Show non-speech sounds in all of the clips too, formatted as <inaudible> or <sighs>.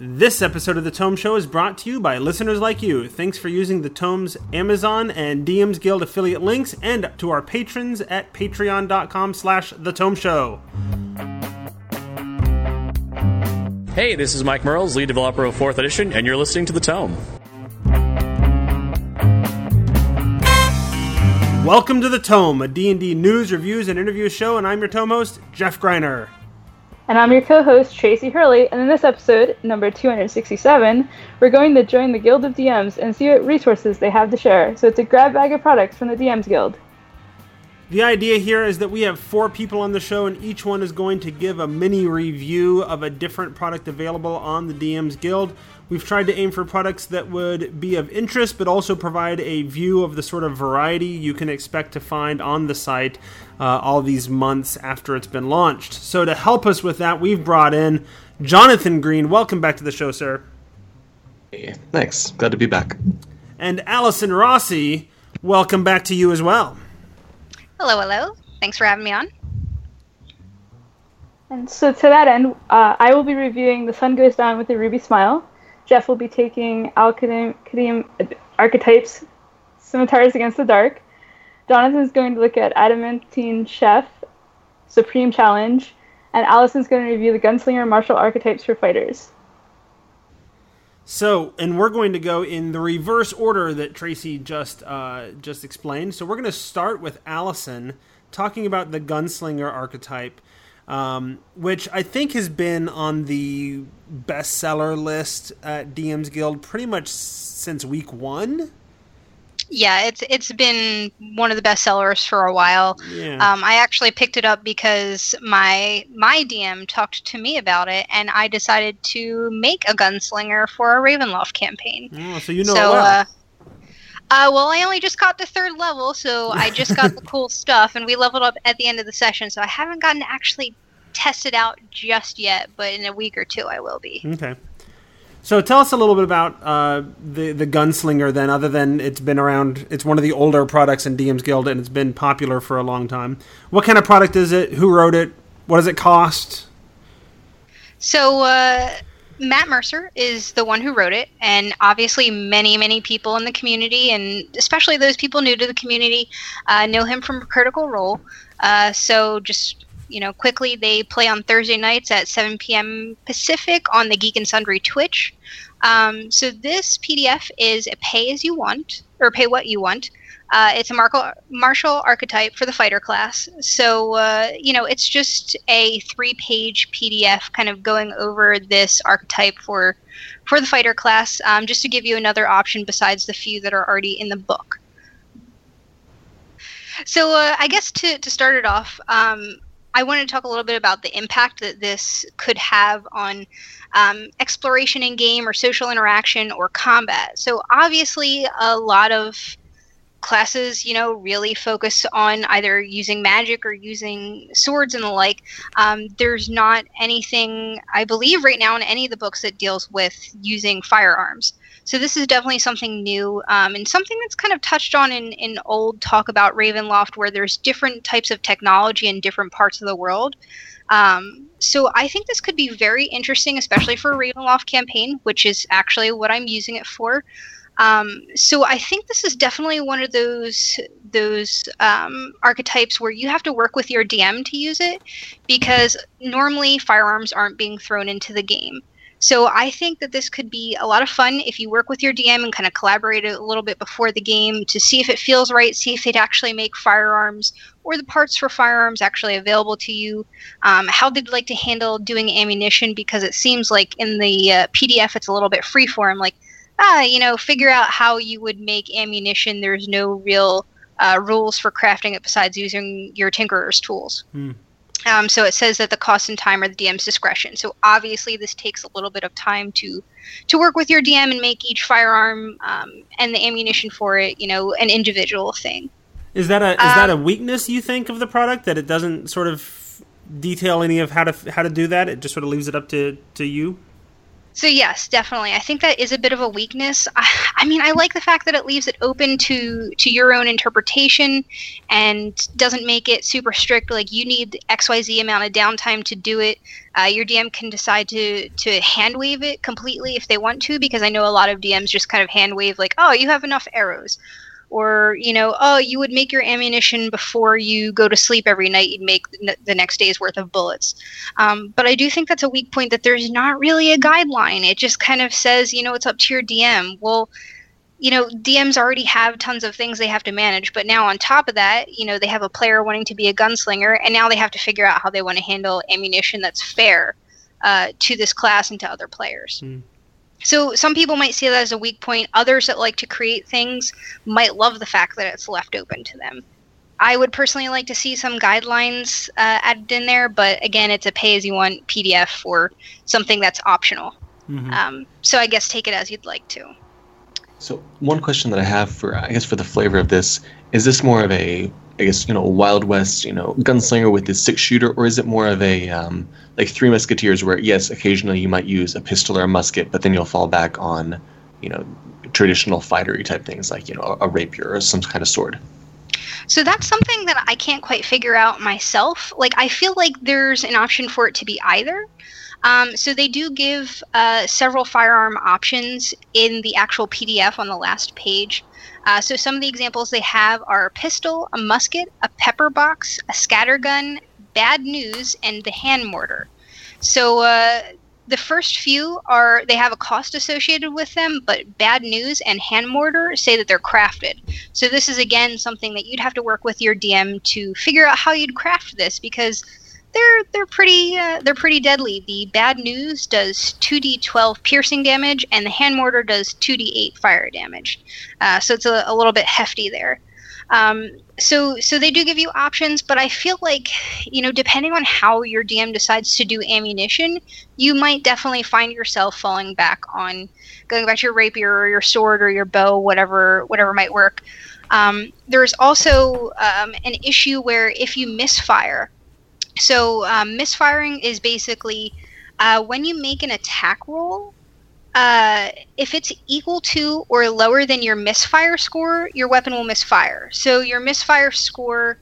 This episode of the Tome Show is brought to you by listeners like you. Thanks for using the Tome's Amazon and DM's Guild affiliate links, and to our patrons at patreon.com slash the Tome Show. Hey, this is Mike Mearls, lead developer of 4th Edition, and you're listening to The Tome. Welcome to the Tome, a D&D news, reviews, and interview show, and I'm your Tome host, Jeff Greiner. And I'm your co host, Tracy Hurley, and in this episode, number 267, we're going to join the Guild of DMs and see what resources they have to share. So it's a grab bag of products from the DMs Guild. The idea here is that we have four people on the show, and each one is going to give a mini review of a different product available on the DMs Guild. We've tried to aim for products that would be of interest, but also provide a view of the sort of variety you can expect to find on the site uh, all these months after it's been launched. So, to help us with that, we've brought in Jonathan Green. Welcome back to the show, sir. Hey, thanks. Glad to be back. And Allison Rossi, welcome back to you as well. Hello, hello. Thanks for having me on. And so, to that end, uh, I will be reviewing The Sun Goes Down with a Ruby Smile. Jeff will be taking Al-Qadim archetypes, Scimitars Against the Dark. Jonathan is going to look at Adamantine Chef, Supreme Challenge, and Allison's going to review the Gunslinger Martial Archetypes for Fighters. So, and we're going to go in the reverse order that Tracy just uh, just explained. So, we're going to start with Allison talking about the Gunslinger archetype um, which I think has been on the bestseller list at DM's Guild pretty much since week one. Yeah, it's it's been one of the best sellers for a while. Yeah. Um, I actually picked it up because my my DM talked to me about it, and I decided to make a gunslinger for a Ravenloft campaign. Oh, so you know so, well. Uh, uh, well, I only just got the third level, so I just got the <laughs> cool stuff, and we leveled up at the end of the session. So I haven't gotten to actually test it out just yet, but in a week or two I will be. Okay. So tell us a little bit about uh, the the gunslinger. Then, other than it's been around, it's one of the older products in DM's Guild, and it's been popular for a long time. What kind of product is it? Who wrote it? What does it cost? So uh, Matt Mercer is the one who wrote it, and obviously many many people in the community, and especially those people new to the community, uh, know him from Critical Role. Uh, so just you know, quickly, they play on Thursday nights at 7 p.m. Pacific on the Geek and Sundry Twitch. Um, so this PDF is a pay as you want, or pay what you want. Uh, it's a martial, martial archetype for the fighter class. So, uh, you know, it's just a three page PDF kind of going over this archetype for, for the fighter class, um, just to give you another option besides the few that are already in the book. So, uh, I guess to, to start it off, um, I want to talk a little bit about the impact that this could have on um, exploration in game or social interaction or combat. So obviously, a lot of classes, you know, really focus on either using magic or using swords and the like. Um, there's not anything, I believe, right now in any of the books that deals with using firearms. So this is definitely something new um, and something that's kind of touched on in, in old talk about Ravenloft, where there's different types of technology in different parts of the world. Um, so I think this could be very interesting, especially for a Ravenloft campaign, which is actually what I'm using it for. Um, so I think this is definitely one of those those um, archetypes where you have to work with your DM to use it, because normally firearms aren't being thrown into the game. So I think that this could be a lot of fun if you work with your DM and kind of collaborate a little bit before the game to see if it feels right, see if they'd actually make firearms or the parts for firearms actually available to you. Um, how they'd like to handle doing ammunition because it seems like in the uh, PDF it's a little bit freeform. Like, ah, you know, figure out how you would make ammunition. There's no real uh, rules for crafting it besides using your tinkerer's tools. Hmm. Um, so it says that the cost and time are the DM's discretion. So obviously, this takes a little bit of time to to work with your DM and make each firearm um, and the ammunition for it, you know, an individual thing. Is that a is um, that a um, weakness you think of the product that it doesn't sort of detail any of how to how to do that? It just sort of leaves it up to to you. So yes, definitely. I think that is a bit of a weakness. I, I, mean, I like the fact that it leaves it open to to your own interpretation and doesn't make it super strict. Like you need X Y Z amount of downtime to do it. Uh, your DM can decide to to hand wave it completely if they want to, because I know a lot of DMs just kind of hand wave like, oh, you have enough arrows or you know oh you would make your ammunition before you go to sleep every night you'd make the next day's worth of bullets. Um, but i do think that's a weak point that there's not really a guideline. It just kind of says you know it's up to your dm well you know dms already have tons of things they have to manage but now on top of that you know they have a player wanting to be a gunslinger and now they have to figure out how they want to handle ammunition that's fair uh, to this class and to other players. Mm. So some people might see that as a weak point. Others that like to create things might love the fact that it's left open to them. I would personally like to see some guidelines uh, added in there, but again, it's a pay-as-you-want PDF or something that's optional. Mm-hmm. Um, so I guess take it as you'd like to. So one question that I have for, I guess, for the flavor of this is this more of a I guess you know Wild West, you know, gunslinger with his six shooter, or is it more of a um, like Three Musketeers, where yes, occasionally you might use a pistol or a musket, but then you'll fall back on, you know, traditional fightery type things like you know a, a rapier or some kind of sword. So that's something that I can't quite figure out myself. Like I feel like there's an option for it to be either. Um, so they do give uh, several firearm options in the actual PDF on the last page. Uh, so some of the examples they have are a pistol, a musket, a pepper box, a scatter gun, bad news, and the hand mortar. So uh, the first few are they have a cost associated with them, but bad news and hand mortar say that they're crafted. So this is again something that you'd have to work with your DM to figure out how you'd craft this because they're they're pretty uh, they're pretty deadly. The bad news does 2d12 piercing damage, and the hand mortar does 2d8 fire damage. Uh, so it's a, a, little bit hefty there. Um, so so they do give you options, but I feel like you know depending on how your DM decides to do ammunition, you might definitely find yourself falling back on going back to your rapier or your sword or your bow, whatever whatever might work. Um, there's also um, an issue where if you misfire, so um, misfiring is basically uh, when you make an attack roll. Uh, if it's equal to or lower than your misfire score, your weapon will misfire. So your misfire score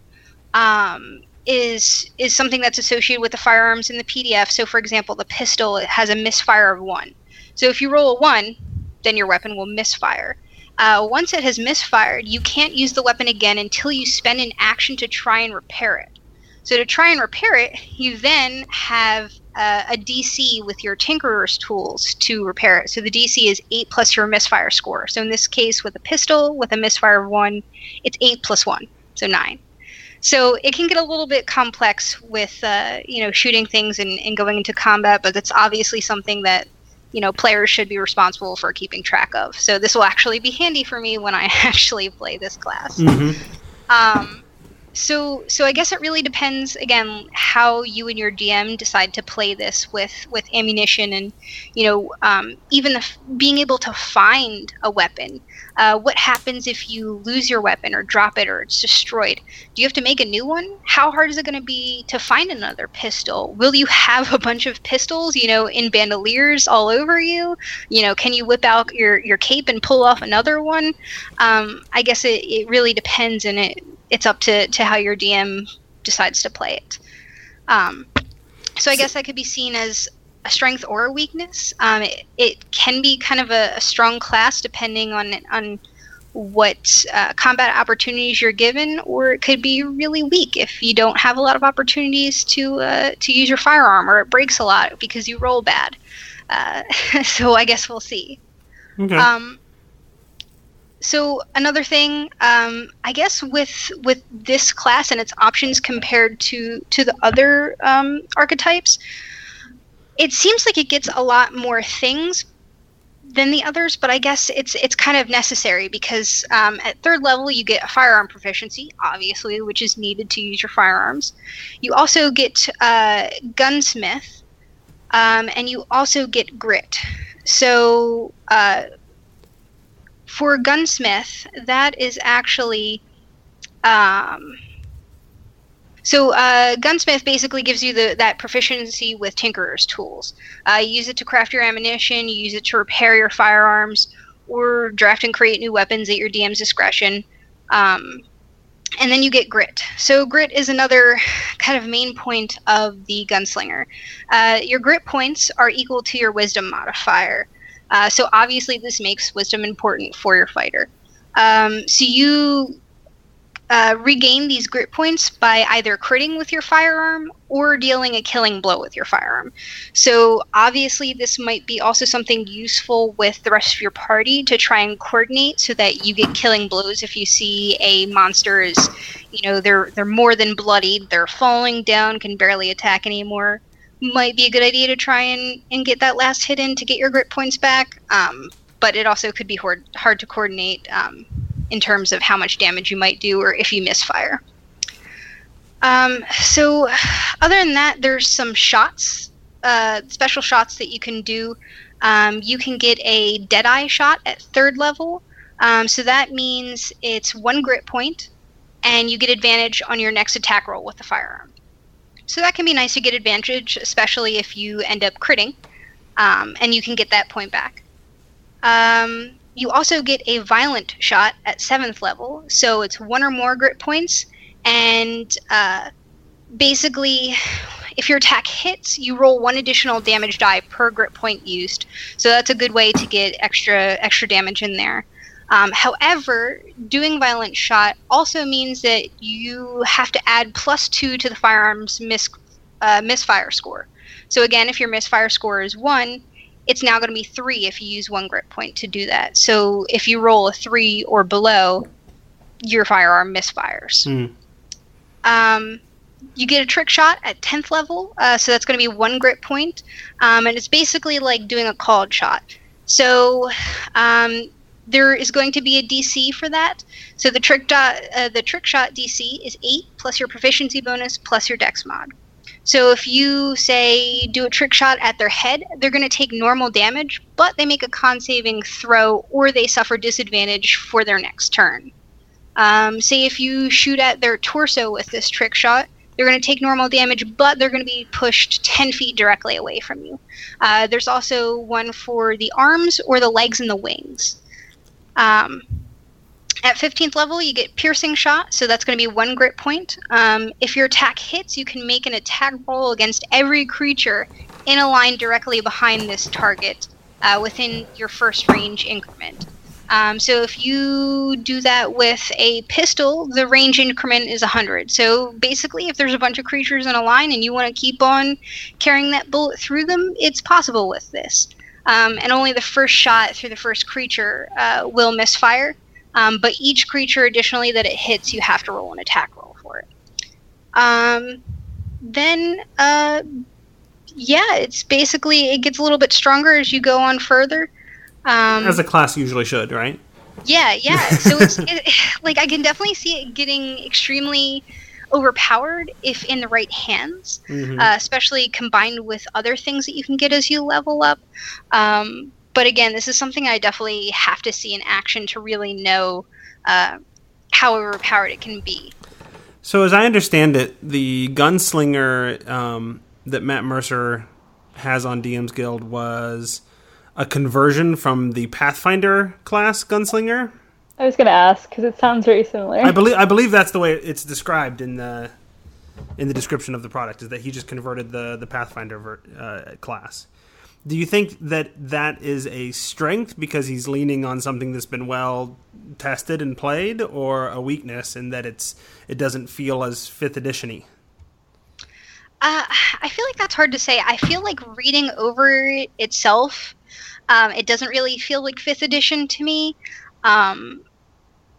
um, is is something that's associated with the firearms in the PDF. So, for example, the pistol has a misfire of one. So if you roll a one, then your weapon will misfire. Uh, once it has misfired, you can't use the weapon again until you spend an action to try and repair it. So to try and repair it, you then have uh, a DC with your Tinkerer's tools to repair it. So the DC is 8 plus your misfire score. So in this case, with a pistol with a misfire of 1, it's 8 plus 1, so 9. So it can get a little bit complex with, uh, you know, shooting things and, and going into combat, but that's obviously something that you know players should be responsible for keeping track of. So this will actually be handy for me when I <laughs> actually play this class. Mm-hmm. Um, so so I guess it really depends again how you and your DM decide to play this with with ammunition and you know um, even the, being able to find a weapon. Uh, what happens if you lose your weapon or drop it or it's destroyed? Do you have to make a new one? How hard is it going to be to find another pistol? Will you have a bunch of pistols, you know, in bandoliers all over you? You know, can you whip out your, your cape and pull off another one? Um, I guess it, it really depends, and it it's up to, to how your DM decides to play it. Um, so I guess that could be seen as a strength or a weakness. Um, it, it, can be kind of a, a, strong class depending on on what uh, combat opportunities you're given, or it could be really weak if you don't have a lot of opportunities to uh, to use your firearm, or it breaks a lot because you roll bad. Uh, <laughs> so I guess we'll see. Okay. Um, so another thing, um, I guess with with this class and its options compared to to the other um, archetypes, it seems like it gets a lot more things than the others. But I guess it's it's kind of necessary because um, at third level you get a firearm proficiency, obviously, which is needed to use your firearms. You also get uh, gunsmith, um, and you also get grit. So uh, for gunsmith, that is actually um, So uh, gunsmith basically gives you the, that proficiency with tinkerer's tools. Uh, you use it to craft your ammunition, you use it to repair your firearms, or draft and create new weapons at your DM's discretion. Um, and then you get grit. So grit is another <laughs> kind of main point of the gunslinger. Uh, your grit points are equal to your wisdom modifier. Uh, so obviously this makes wisdom important for your fighter. Um, so you uh, regain these grit points by either critting with your firearm or dealing a killing blow with your firearm. So obviously, this might be also something useful with the rest of your party to try and coordinate so that you get killing blows if you see a monster is, you know, they're they're more than bloodied, they're falling down, can barely attack anymore. Might be a good idea to try and, and get that last hit in to get your grit points back. Um, but it also could be hard, hard to coordinate um, in terms of how much damage you might do or if you misfire. Um, so, other than that, there's some shots, uh, special shots that you can do. Um, you can get a Deadeye shot at third level. Um, so that means it's one grit point, and you get advantage on your next attack roll with the firearm. So that can be nice to get advantage, especially if you end up critting, um, and you can get that point back. Um, you also get a violent shot at seventh level, so it's one or more grit points, and uh, basically, <sighs> if your attack hits, you roll one additional damage die per grit point used. So that's a good way to get extra extra damage in there. Um, however, doing violent shot also means that you have to add plus two to the firearm's mis, uh, misfire score. So again, if your misfire score is one, it's now going to be three if you use one grit point to do that. So if you roll a three or below, your firearm misfires. Mm. Um, you get a trick shot at 10th level, uh, so that's going to be one grit point, um, and it's basically like doing a called shot. So um, there is going to be a DC for that. So the trick dot, uh, the trick shot DC is eight plus your proficiency bonus plus your dex mod. So if you say do a trick shot at their head, they're going to take normal damage, but they make a con saving throw or they suffer disadvantage for their next turn. Um, say if you shoot at their torso with this trick shot, they're going to take normal damage, but they're going to be pushed 10 feet directly away from you. Uh, there's also one for the arms or the legs and the wings. Um, at 15th level, you get Piercing Shot, so that's going to be one grit point. Um, if your attack hits, you can make an attack roll against every creature in a line directly behind this target uh, within your first range increment. Um, so if you do that with a pistol, the range increment is 100. So basically, if there's a bunch of creatures in a line and you want to keep on carrying that bullet through them, it's possible with this. Um, and only the first shot through the first creature uh, will misfire. Um, but each creature additionally that it hits, you have to roll an attack roll for it. Um, then, uh, yeah, it's basically it gets a little bit stronger as you go on further. Um, As a class usually should, right? yeah, yeah. So it's <laughs> it, <laughs> like I can definitely see it getting extremely overpowered if in the right hands, Mhm. uh, especially combined with other things that you can get as you level up. Um, but again, this is something I definitely have to see in action to really know uh, how overpowered it can be. So, as I understand it, the gunslinger um, that Matt Mercer has on DM's Guild was a conversion from the Pathfinder class gunslinger. I was gonna ask because it sounds very similar. I believe I believe that's the way it's described in the in the description of the product is that he just converted the the Pathfinder ver- uh, class. Do you think that that is a strength because he's leaning on something that's been well tested and played, or a weakness in that it's it doesn't feel as fifth editiony? Uh, I feel like that's hard to say. I feel like reading over it itself, um, it doesn't really feel like fifth edition to me. Um,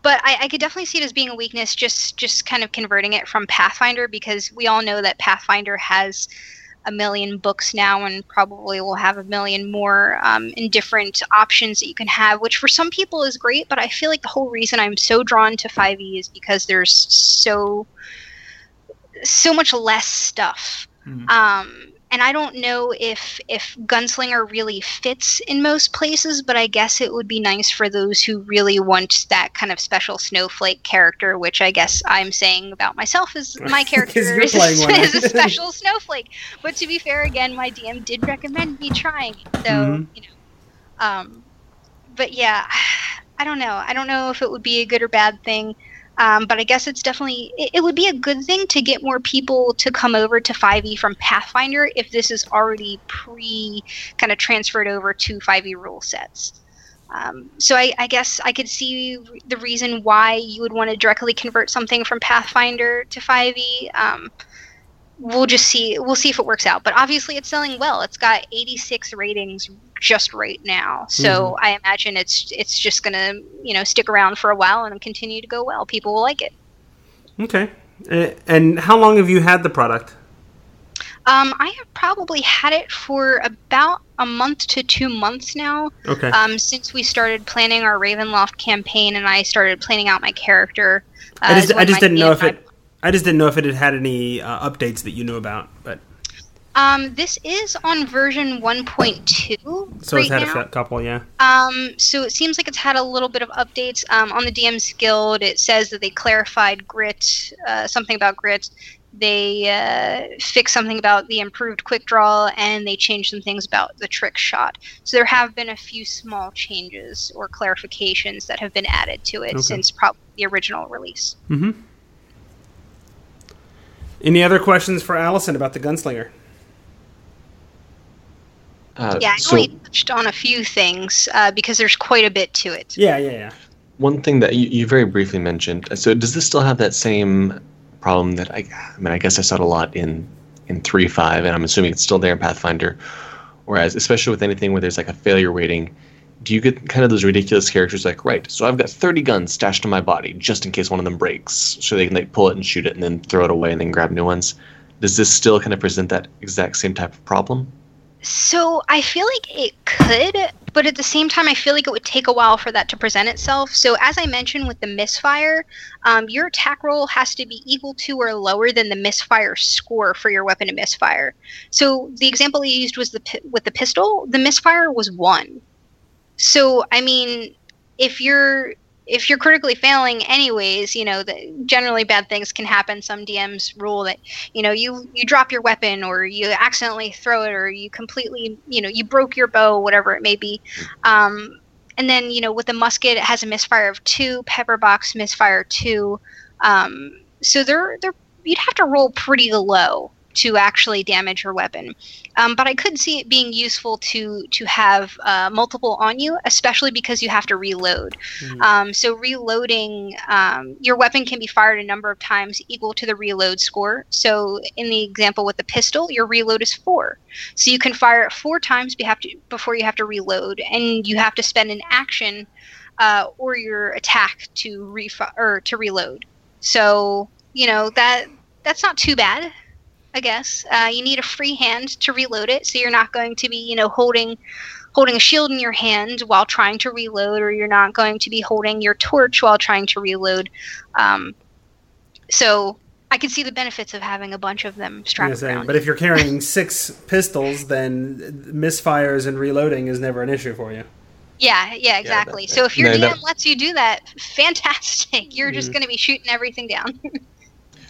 but I, I could definitely see it as being a weakness, just just kind of converting it from Pathfinder because we all know that Pathfinder has a million books now and probably will have a million more um, in different options that you can have, which for some people is great. But I feel like the whole reason I'm so drawn to 5e is because there's so so much less stuff. Um, and I don't know if if gunslinger really fits in most places, but I guess it would be nice for those who really want that kind of special snowflake character, which I guess I'm saying about myself is <laughs> my character is, <laughs> is a <laughs> special snowflake. But to be fair, again, my DM did recommend me trying it, so Mhm. you know. Um, but yeah, <sighs> I don't know. I don't know if it would be a good or bad thing. Um, but I guess it's definitely it, it would be a good thing to get more people to come over to 5e from Pathfinder if this is already pre kind of transferred over to 5e rule sets. Um, so I, I guess I could see the reason why you would want to directly convert something from Pathfinder to 5e. Um, we'll just see. We'll see if it works out. But obviously, it's selling well. It's got 86 ratings just right now. So I imagine it's it's just gonna you know stick around for a while and continue to go well. People will like it. Okay. And how long have you had the product? Um, I have probably had it for about a month to two months now. Okay. Um, since we started planning our Ravenloft campaign and I started planning out my character. Uh, I just I just didn't know if it I just didn't know if it had had any uh, updates that you knew about, but Um, this is on version 1.2 so right it's had now. a couple, yeah. Um, so it seems like it's had a little bit of updates. Um, on the DM's Guild, it says that they clarified grit, uh, something about grit. They uh, fixed something about the improved quick draw, and they changed some things about the trick shot. So there have been a few small changes or clarifications that have been added to it Okay. since probably the original release. Mm-hmm. Any other questions for Allison about the gunslinger? Uh, Yeah, I so only touched on a few things uh, because there's quite a bit to it. Yeah, yeah, yeah. one thing that you, you very briefly mentioned. uh, So does this still have that same problem that I, I mean, I guess I saw it a lot in in three five, and I'm assuming it's still there in Pathfinder. Whereas, especially with anything where there's like a failure rating, do you get kind of those ridiculous characters like, right, so I've got 30 guns stashed in my body just in case one of them breaks, so they can like pull it and shoot it and then throw it away and then grab new ones. Does this still kind of present that exact same type of problem? So I feel like it could, but at the same time, I feel like it would take a while for that to present itself. So as I mentioned with the misfire, um, your attack roll has to be equal to or lower than the misfire score for your weapon to misfire. So the example I used was the with the pistol. The misfire was one. So I mean, if you're if you're critically failing anyways you know generally bad things can happen. Some dms rule that you know you you drop your weapon or you accidentally throw it or you completely you know you broke your bow whatever it may be. Um, and then you know with the musket it has a misfire of two pepper box misfire two. Um, so they're they're you'd have to roll pretty low to actually damage your weapon um, but i could see it being useful to to have uh, multiple on you especially because you have to reload um, so reloading, um, your weapon can be fired a number of times equal to the reload score. So in the example with the pistol, your reload is four. So you can fire it four times be- have to, before you have to reload, and you have to spend an action uh, or your attack to refi- or to reload. So you know that that's not too bad. I guess uh, you need a free hand to reload it, so you're not going to be, you know, holding holding a shield in your hand while trying to reload, or you're not going to be holding your torch while trying to reload. Um, so I can see the benefits of having a bunch of them strapped saying, around. but if you're carrying <laughs> six pistols, then misfires and reloading is never an issue for you. yeah, yeah, exactly. that- so if your no, DM that- lets you do that, <laughs> fantastic. You're Mm-hmm. just going to be shooting everything down. <laughs>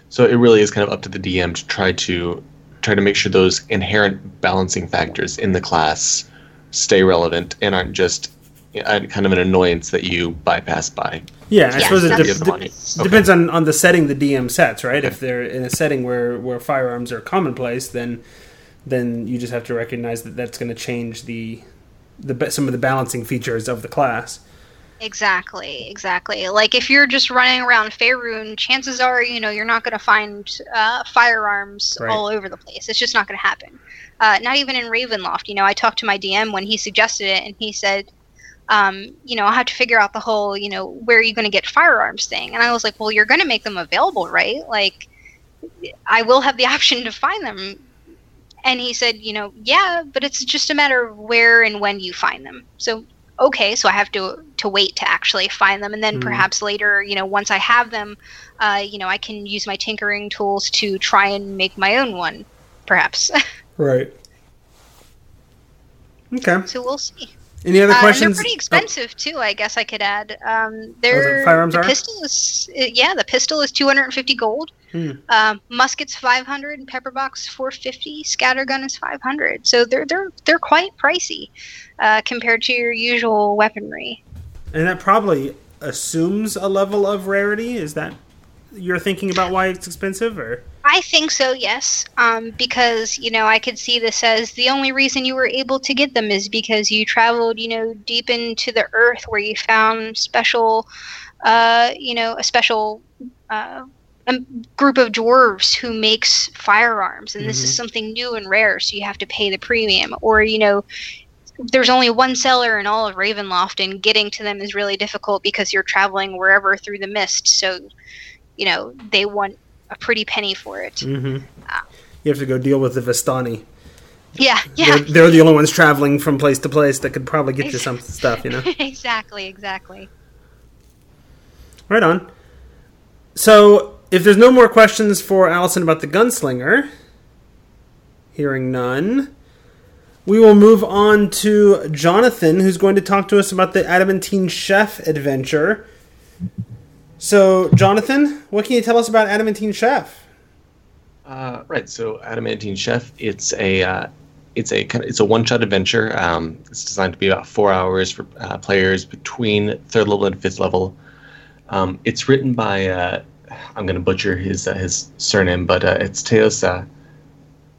So it really is kind of up to the DM to try to try to make sure those inherent balancing factors in the class stay relevant and aren't just uh, kind of an annoyance that you bypass by. Yeah, I Yeah, suppose it that's- de- That's- de- depends on, on the setting the DM sets, right? If they're in a setting where, where firearms are commonplace, then then you just have to recognize that that's going to change the the some of the balancing features of the class. Exactly, exactly. Like if you're just running around Faerun, chances are, you know, you're not going to find uh, firearms Right. all over the place. It's just not going to happen. Uh, not even in Ravenloft. You know, I talked to my DM when he suggested it, and he said, um, you know, I'll have to figure out the whole, you know, where are you going to get firearms thing. And I was like, well, you're going to make them available, right? Like, I will have the <laughs> option to find them. And he said, you know, yeah, but it's just a matter of where and when you find them. So okay, so I have to to wait to actually find them, and then Mhm. perhaps later, you know, once I have them, uh, you know, I can use my tinkering tools to try and make my own one, perhaps. <laughs> Right. Okay. So we'll see. Any other Uh, and questions? they're pretty Oh, expensive too. I guess I could add. Um, they're firearms the are? pistol is yeah, the pistol is 250 gold. Hmm. Um, musket's 500, pepper box 450, scattergun is 500. So they're they're they're quite pricey uh, compared to your usual weaponry. and that probably assumes a level of rarity. Is that you're thinking about why it's expensive, or I think so, yes. Um, because, you know, I could see this as the only reason you were able to get them is because you traveled, you know, deep into the earth where you found special, uh, you know, a special uh, um, group of dwarves who makes firearms. And this is something new and rare, so you have to pay the premium. Or, you know, there's only one seller in all of Ravenloft, and getting to them is really difficult because you're traveling wherever through the mist. So, you know, they want a pretty penny for it. Mm-hmm. Uh, you have to go deal with the Vistani? Yeah, yeah, They're, they're the only ones traveling from place to place that could probably get you some <laughs> stuff. You know. <laughs> exactly, exactly. Right on. So, if there's no more questions for Allison about the gunslinger, hearing none, we will move on to Jonathan, who's going to talk to us about the Adamantine Chef adventure. So, Jonathan, what can you tell us about Adamantine Chef? Uh, right. So Adamantine Chef, it's a uh, it's a kind of it's a one shot adventure. Um, it's designed to be about four hours for uh, players between third level and fifth level. Um, it's written by uh, I'm going to butcher his uh, his surname, but uh, it's Teos uh,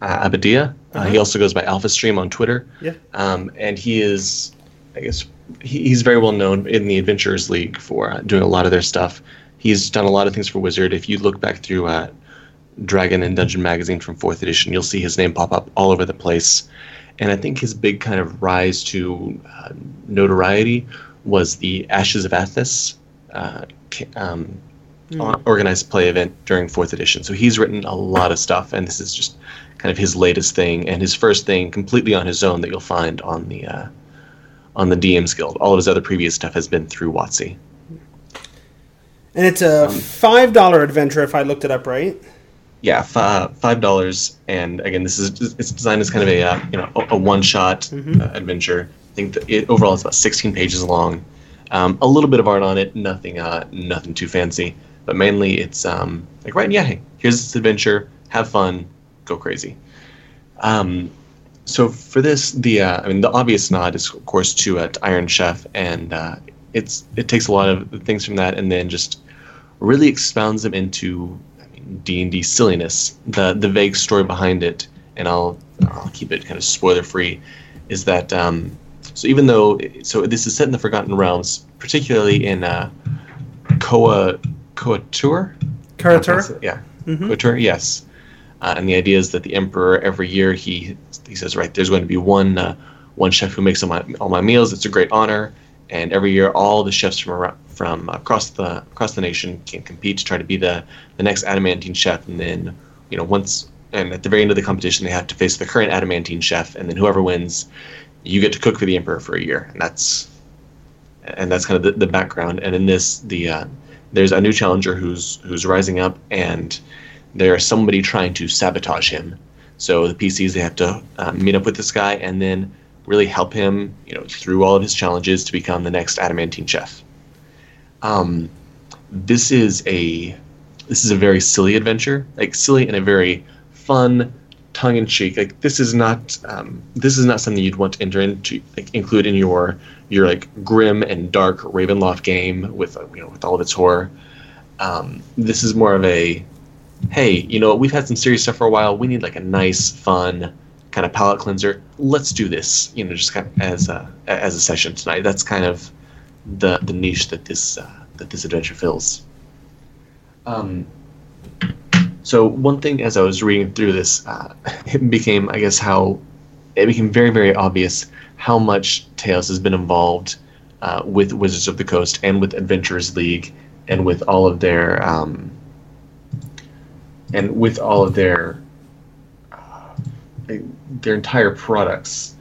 uh, Abadia. Uh, he also goes by Alpha Stream on Twitter. Yeah. Um, and he is, I guess, he's very well known in the Adventurers League for uh, doing a lot of their stuff. He's done a lot of things for Wizard. If you look back through uh, Dragon and Dungeon magazine from fourth edition, you'll see his name pop up all over the place. And I think his big kind of rise to uh, notoriety was the Ashes of Athas uh, um, o- organized play event during fourth edition. So he's written a lot of stuff, and this is just kind of his latest thing and his first thing completely on his own that you'll find on the uh, on the DM's Guild. All of his other previous stuff has been through WotC. And it's a five dollar adventure if I looked it up right. Yeah, f- uh, five dollars, and again, this is it's designed as kind of a uh, you know a, one shot uh, adventure. I think it overall it's about sixteen pages long. Um, a little bit of art on it, nothing uh, nothing too fancy, but mainly it's um, like right, yeah, hey, here's this adventure, have fun, go crazy. Um, so for this, the uh, I mean, the obvious nod is of course to, uh, to Iron Chef, and uh, it's it takes a lot of things from that, and then just really expounds them into D and D silliness. The the vague story behind it, and I'll I'll keep it kind of spoiler free, is that um, so even though so this is set in the Forgotten Realms, particularly in uh, Koa Koatur. Kara-Tur. Yeah, Koatur. Yes. Uh, and the idea is that the emperor every year he he says right there's going to be one uh, one chef who makes all my all my meals. It's a great honor, and every year all the chefs from around, from across the across the nation can compete to try to be the the next adamantine chef. And then you know once and at the very end of the competition they have to face the current adamantine chef, and then whoever wins, you get to cook for the emperor for a year, and that's and that's kind of the, the background. And in this, the uh, there's a new challenger who's who's rising up, and there's somebody trying to sabotage him. So the PCs they have to uh, meet up with this guy and then really help him, you know, through all of his challenges to become the next adamantine chef. Um, this is a this is a very silly adventure, like silly in a very fun, tongue in cheek. Like this is not um, this is not something you'd want to enter into, like, include in your your like grim and dark Ravenloft game with uh, you know with all of its horror. Um, this is more of a hey, you know, we've had some serious stuff for a while. We need like a nice, fun kind of palate cleanser. Let's do this, you know, just kind of as a as a session tonight. That's kind of the the niche that this uh, that this adventure fills. Um, so one thing, as I was reading through this, uh, <laughs> it became, I guess, how it became very, very obvious how much Teos has been involved uh, with Wizards of the Coast and with Adventurers League and with all of their um, and with all of their uh, their entire products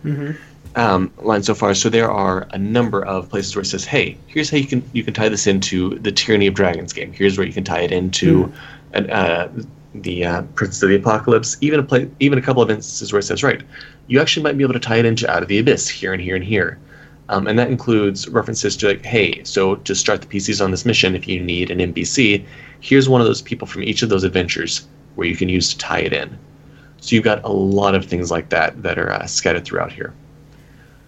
um, line so far. So there are a number of places where it says, "Hey, here's how you can you can tie this into the Tyranny of Dragons game. Here's where you can tie it into an, uh, the uh, Prince of the Apocalypse, even a play, even a couple of instances where it says, right, you actually might be able to tie it into Out of the Abyss here and here and here. Um, and that includes references to like, hey, so to start the PCs on this mission, if you need an NPC, here's one of those people from each of those adventures where you can use to tie it in. So you've got a lot of things like that that are uh, scattered throughout here.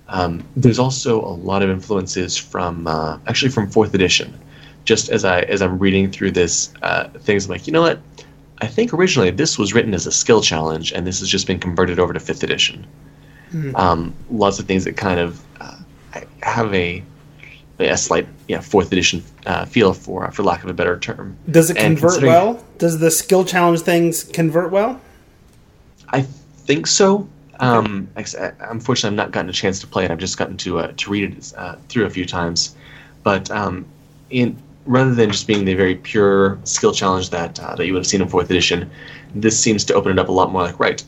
Um, there's also a lot of influences from uh, actually from fourth edition. Just as I as I'm reading through this, uh, things I'm like, you know what? I think originally this was written as a skill challenge, and this has just been converted over to fifth edition. Mm-hmm. Um, lots of things that kind of uh, have a a slight yeah fourth edition uh, feel for for lack of a better term. Does it convert well? Does the skill challenge things convert well? I think so. Um, unfortunately, I've not gotten a chance to play it. I've just gotten to uh, to read it uh, through a few times, but um, in rather than just being the very pure skill challenge that uh, that you would have seen in fourth edition, this seems to open it up a lot more. Like, right,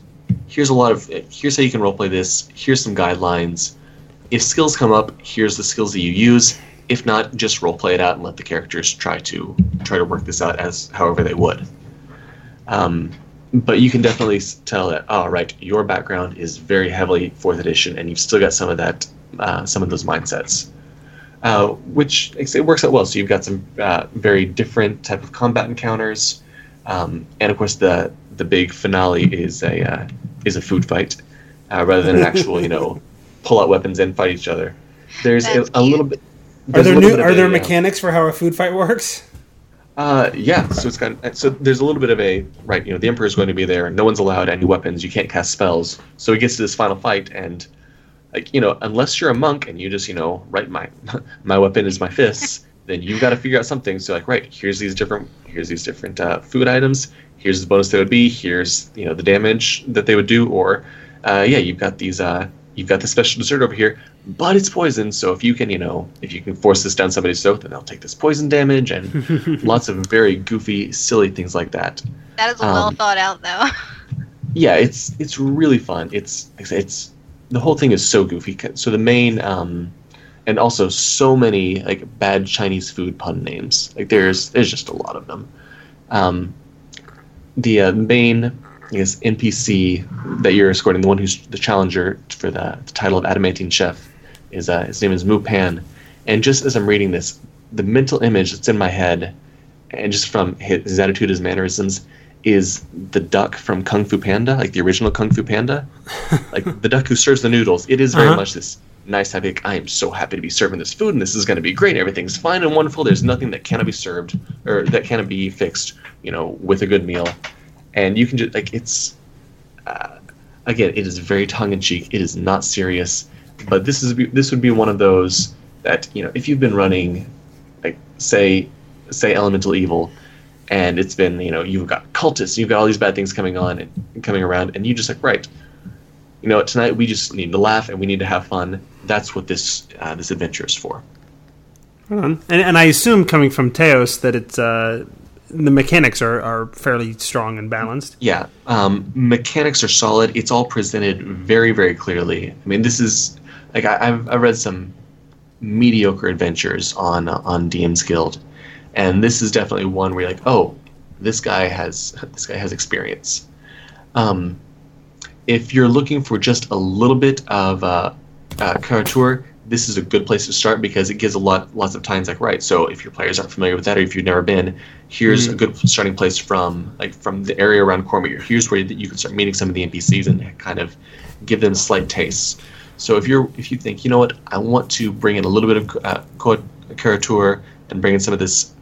here's a lot of here's how you can roleplay this. Here's some guidelines. If skills come up, here's the skills that you use. If not, just roleplay it out and let the characters try to try to work this out as however they would. Um, but you can definitely tell that oh right your background is very heavily fourth edition and you've still got some of that uh, some of those mindsets uh, which it works out well so you've got some uh, very different type of combat encounters um, and of course the the big finale is a uh, is a food fight uh, rather than an <laughs> actual you know pull out weapons and fight each other there's a, a, little bit are there new are there a, uh, mechanics for how a food fight works uh, yeah. So it's got so there's a little bit of a right. You know, the emperor is going to be there, and no one's allowed any weapons. You can't cast spells. So he gets to this final fight, and like you know, unless you're a monk and you just you know, right, my <laughs> my weapon is my fists. <laughs> then you've got to figure out something. So like, right, here's these different here's these different uh, food items. Here's the bonus they would be. Here's you know the damage that they would do, or uh, yeah, you've got these uh, you've got the special dessert over here, but it's poison. So if you can, you know, if you can force this down somebody's throat, then they'll take this poison damage and <laughs> lots of very goofy, silly things like that. That is um, well thought out, though. yeah, it's it's really fun. It's it's the whole thing is so goofy. So the main um, and also so many like bad Chinese food pun names. Like there's there's just a lot of them. Um, the uh, main I guess NPC that you're escorting, the one who's the challenger for the, the title of Adamantine Chef, is uh, his name is Mu Pan. And just as I'm reading this, the mental image that's in my head, and just from his, his attitude, his mannerisms, is the duck from Kung Fu Panda, like the original Kung Fu Panda, <laughs> like the duck who serves the noodles. It is very uh-huh. much this nice happy. Like, I am so happy to be serving this food, and this is going to be great. Everything's fine and wonderful. There's nothing that cannot be served or that cannot be fixed, you know, with a good meal and you can just like it's uh, again it is very tongue in cheek. It is not serious, but this is this would be one of those that you know if you've been running like say say elemental evil and it's been you know you've got cultists you've got all these bad things coming on and coming around and you just like right you know tonight we just need to laugh and we need to have fun. That's what this uh, this adventure is for. And, and I assume coming from Teos that it's uh, the mechanics are, are fairly strong and balanced. Yeah, um, mechanics are solid. It's all presented very very clearly. I mean, this is like I, have I've read some mediocre adventures on on DM's Guild, and this is definitely one where you're like, oh, this guy has this guy has experience. Um, if you're looking for just a little bit of uh, uh, Kara-Tur, this is a good place to start because it gives a lot lots of times like right so if your players aren't familiar with that or if you've never been here's mm-hmm. a good starting place from like from the area around Cormyr here's where you can start meeting some of the npcs and kind of give them slight tastes. So if you're if you think you know what? I want to bring in a little bit of uh, and bring in some of this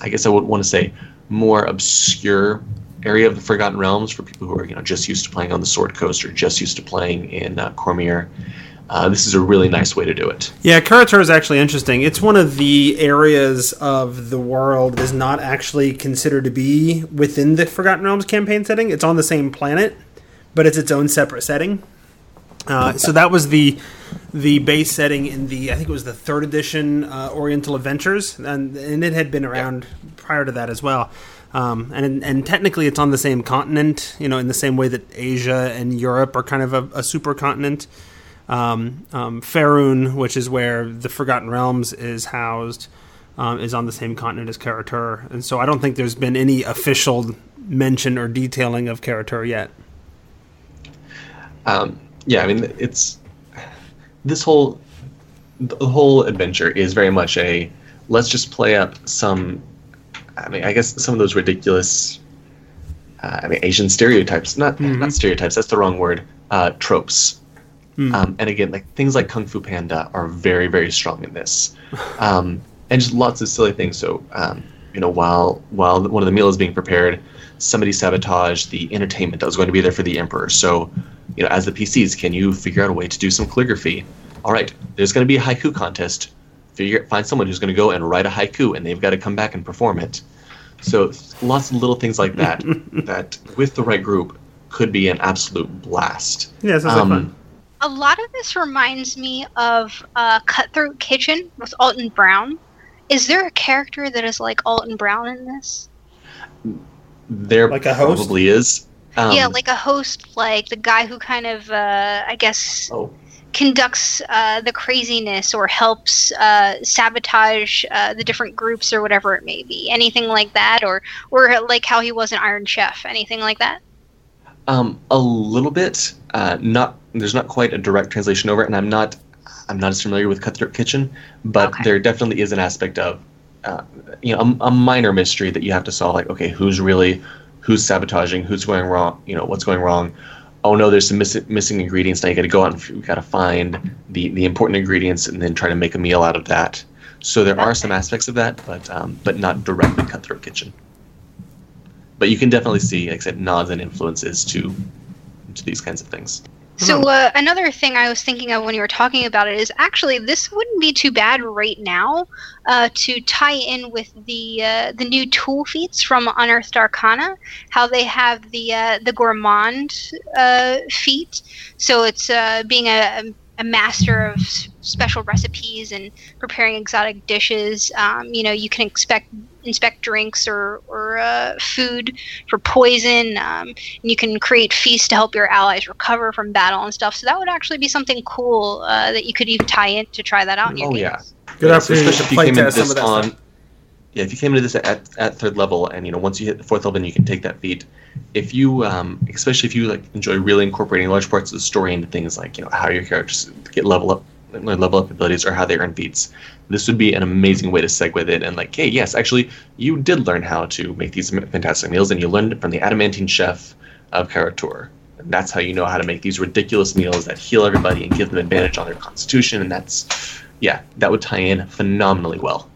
i guess i would want to say more obscure area of the forgotten realms for people who are you know just used to playing on the sword coast or just used to playing in uh, Cormyr uh, this is a really nice way to do it. Yeah, Kara-Tur is actually interesting. It's one of the areas of the world that is not actually considered to be within the Forgotten Realms campaign setting. It's on the same planet, but it's its own separate setting. Uh, so that was the the base setting in the I think it was the third edition uh, Oriental Adventures, and and it had been around yeah. prior to that as well. Um, and and technically, it's on the same continent, you know, in the same way that Asia and Europe are kind of a, a supercontinent um, um, Faerun, which is where the Forgotten Realms is housed, um, is on the same continent as Kara-Tur, and so I don't think there's been any official mention or detailing of Kara-Tur yet. Um, yeah, I mean, it's this whole the whole adventure is very much a let's just play up some. I mean, I guess some of those ridiculous. Uh, I mean, Asian stereotypes. Not not stereotypes. That's the wrong word. Uh, tropes. Um, and again, like things like Kung Fu Panda are very very strong in this, um, and just lots of silly things. So um, you know, while while one of the meal is being prepared, somebody sabotaged the entertainment that was going to be there for the emperor. So, you know, as the PCs, can you figure out a way to do some calligraphy? All right, there's going to be a haiku contest. Figure find someone who's going to go and write a haiku, and they've got to come back and perform it. So lots of little things like that <laughs> that with the right group could be an absolute blast. Yeah, sounds Um, like fun. A lot of this reminds me of uh, Cutthroat Kitchen with Alton Brown. Is there a character that is like Alton Brown in this? There Like a host? probably is. Um, yeah, like a host, like the guy who kind of, uh, I guess, oh, conducts uh, the craziness or helps uh, sabotage uh, the different groups or whatever it may be. Anything like that, or or like how he was an Iron Chef. Anything like that. Um, a little bit. Uh, not there's not quite a direct translation over it, and I'm not I'm not as familiar with Cutthroat Kitchen, but Okay. there definitely is an aspect of uh, you know a, a minor mystery that you have to solve. Like, okay, who's really who's sabotaging? Who's going wrong? You know, what's going wrong? Oh no, there's some miss- missing ingredients. Now you got to go out and you got to find the the important ingredients and then try to make a meal out of that. So there are some aspects of that, but um, but not directly Cutthroat Kitchen. But you can definitely see, like I said, nods and influences to to these kinds of things. So uh, another thing I was thinking of when you were talking about it is actually this wouldn't be too bad right now uh, to tie in with the uh, the new tool feats from Unearthed Arcana. How they have the uh, the gourmand uh, feat, so it's uh, being a, a master of special recipes and preparing exotic dishes. Um, you know, you can expect inspect drinks or or uh, food for poison. Um, and you can create feasts to help your allies recover from battle and stuff. So that would actually be something cool uh, that you could even tie in to try that out in your Oh, games. yeah. Good Yeah, opportunity especially if you came into this on. stuff. Yeah, if you came into this at, at third level, and you know once you hit the fourth level, and you can take that feat. If you, um, especially if you like enjoy really incorporating large parts of the story into things like you know how your characters get level up, learn level up abilities, or how they earn feats, this would be an amazing way to segue it. And like, hey, yes, actually, you did learn how to make these fantastic meals, and you learned it from the adamantine chef of Kara-Tur. And that's how you know how to make these ridiculous meals that heal everybody and give them advantage on their constitution. And that's, yeah, that would tie in phenomenally well.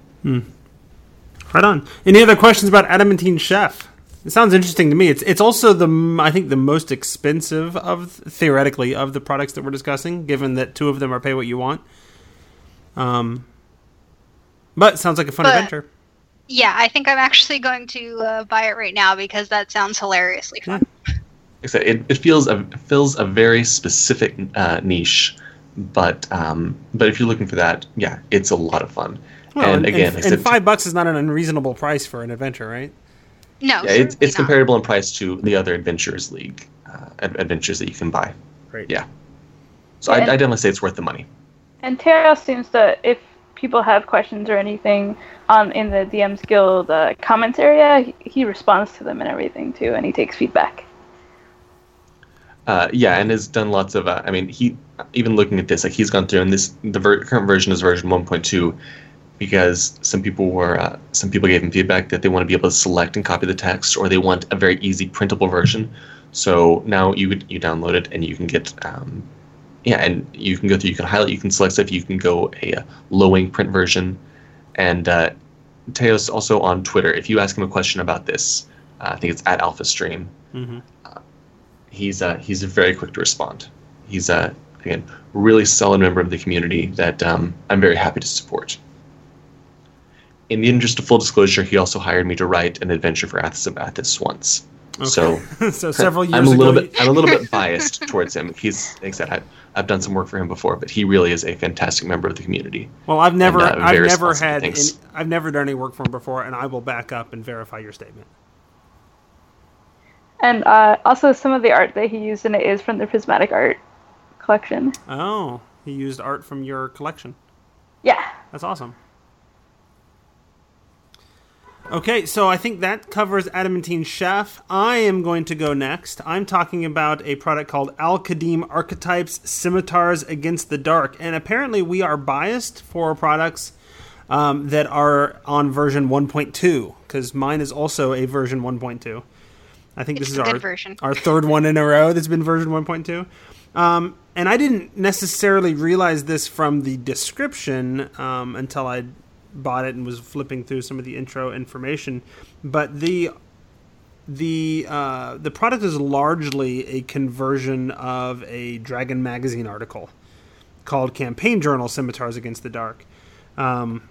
Right on. Any other questions about Adamantine Chef? It sounds interesting to me. It's it's also the I think the most expensive of theoretically of the products that we're discussing, given that two of them are pay what you want. Um, but it sounds like a fun But- adventure. Yeah, I think I'm actually going to uh, buy it right now because that sounds hilariously fun. Like I it, it feels a fills a very specific uh, niche, but um, but if you're looking for that, yeah, it's a lot of fun. Well, and again, and, like and said, five bucks is not an unreasonable price for an adventure, right? No, yeah, it's, it's not. comparable in price to the other Adventurers League uh, ad- adventures that you can buy. Great. Yeah, so I, I And- definitely say it's worth the money. And Teos seems to, if people have questions or anything on in the DM's Guild uh, comments area, he, he responds to them and everything too, and he takes feedback. Uh, yeah, and has done lots of. Uh, I mean, he even looking at this, like he's gone through, and this the ver- current version is version 1.2, because some people were uh, some people gave him feedback that they want to be able to select and copy the text, or they want a very easy printable version. So now you you download it and you can get. Um, yeah, and you can go through. You can highlight. You can select stuff. You can go a, uh low ink print version, and uh, Teos also on Twitter. If you ask him a question about this, uh, I think it's at Alphastream Mhm. he's uh, he's very quick to respond. He's a again really solid member of the community that um, I'm very happy to support. In the interest of full disclosure, he also hired me to write an adventure for Athas of Athas once. So <laughs> so several years I'm a ago, little you- bit I'm a little bit <laughs> biased towards him. He's like I said, I, I've done some work for him before, but he really is a fantastic member of the community. Well, I've never, and, uh, I've never had, any. I've never done any work for him before, and I will back up and verify your statement. And uh, also, some of the art that he used in it is from the Prismatic Art collection. Oh, he used art from your collection. Yeah. That's awesome. Okay, so I think that covers Adamantine Chef. I am going to go next. I'm talking about a product called Al Qadim Archetypes Scimitars Against the Dark. And apparently, we are biased for products um, that are on version 1.2, because mine is also a version 1.2. I think It's this is our, version. our third one in a row that's been version 1.2. Um, and I didn't necessarily realize this from the description um, until I bought it and was flipping through some of the intro information. But the the uh, the product is largely a conversion of a Dragon magazine article called "Campaign Journal: Scimitars Against the Dark," um,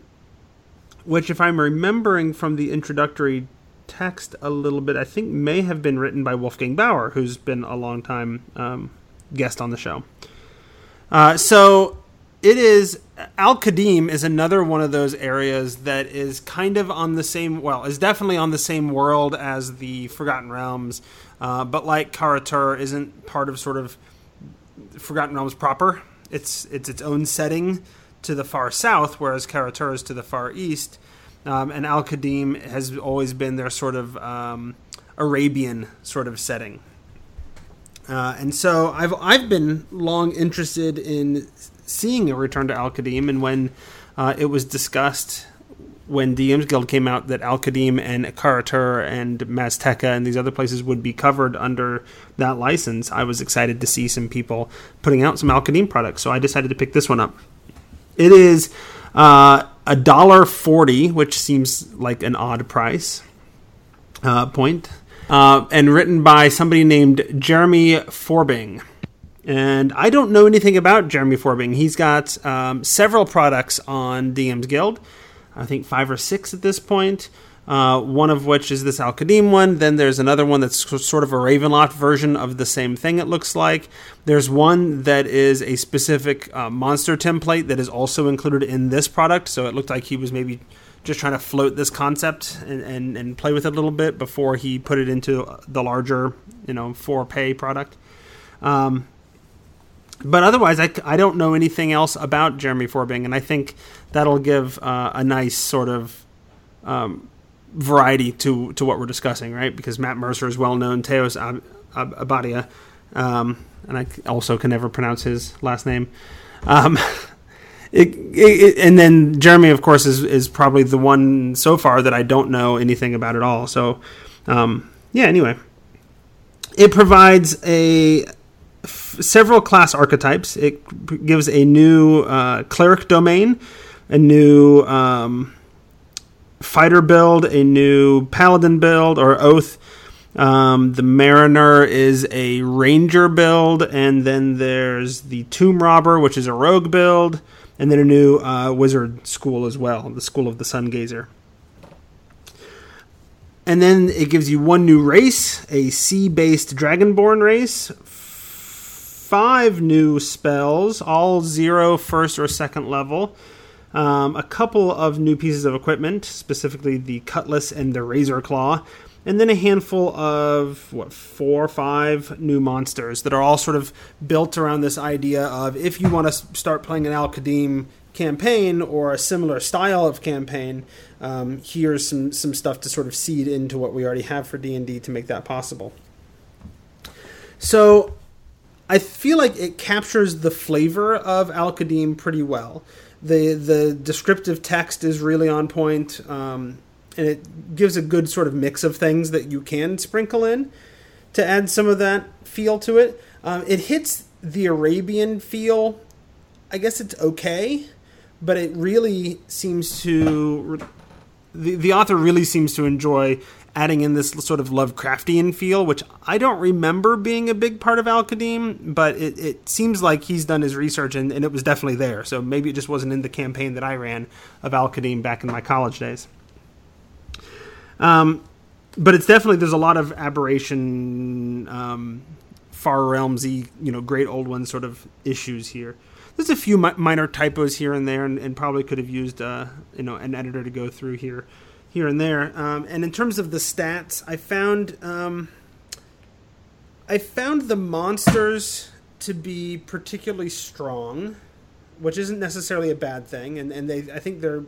which, if I'm remembering from the introductory text a little bit, I think may have been written by Wolfgang Baur, who's been a long time um, guest on the show. Uh, so it is Al Qadim is another one of those areas that is kind of on the same well is definitely on the same world as the Forgotten Realms, uh, but like Kara-Tur isn't part of sort of Forgotten Realms proper. It's it's its own setting to the far south, whereas Kara-Tur is to the far east. Um, and Al Qadim has always been their sort of um, Arabian sort of setting. Uh, and so I've I've been long interested in seeing a return to Al Qadim, and when uh, it was discussed when DM's Guild came out that Al Qadim and Kara-Tur and Maztica and these other places would be covered under that license, I was excited to see some people putting out some Al Qadim products. So I decided to pick this one up. It is uh, a dollar forty, which seems like an odd price uh, point, uh, and written by somebody named Jeremy Forbing. And I don't know anything about Jeremy Forbing. He's got um, several products on DM's Guild. I think five or six at this point. Uh, one of which is this Al Qadim one. Then there's another one that's sort of a Ravenloft version of the same thing, it looks like. There's one that is a specific uh, monster template that is also included in this product. So it looked like he was maybe just trying to float this concept and, and, and play with it a little bit before he put it into the larger, you know, for pay product. Um, but otherwise, I, I don't know anything else about Jeremy Forbing, and I think that'll give uh, a nice sort of um, variety to to what we're discussing, right? Because Matt Mercer is well known, Teos Ab- Ab- Abadia, um, and I also can never pronounce his last name. Um, <laughs> it, it, and then Jeremy, of course, is is probably the one so far that I don't know anything about at all. So, um, yeah. Anyway, it provides a several class archetypes. It gives a new uh, cleric domain, a new um, fighter build, a new paladin build or oath. Um, the mariner is a ranger build, and then there's the tomb robber, which is a rogue build, and then a new uh, wizard school as well, the school of the sun gazer. And then it gives you one new race, a sea-based dragonborn race, five new spells, all zero first or second level. Um, a couple of new pieces of equipment, specifically the cutlass and the razor claw, and then a handful of what four or five new monsters that are all sort of built around this idea of if you want to start playing an Al Qadim campaign or a similar style of campaign, um, here's some some stuff to sort of seed into what we already have for D and D to make that possible. So I feel like it captures the flavor of Al Qadim pretty well. The the descriptive text is really on point, um, and it gives a good sort of mix of things that you can sprinkle in to add some of that feel to it. Um, it hits the Arabian feel. I guess it's okay, but it really seems to the the author really seems to enjoy adding in this sort of Lovecraftian feel, which I don't remember being a big part of Al Qadim, but it, it seems like he's done his research and, and it was definitely there. So maybe it just wasn't in the campaign that I ran of Al Qadim back in my college days. Um, but it's definitely there's a lot of aberration, um, far realmsy, you know, great old one sort of issues here. There's a few mi- minor typos here and there, and, and probably could have used uh, you know an editor to go through here here and there. Um, and in terms of the stats, I found um, I found the monsters to be particularly strong, which isn't necessarily a bad thing. And, and they I think they're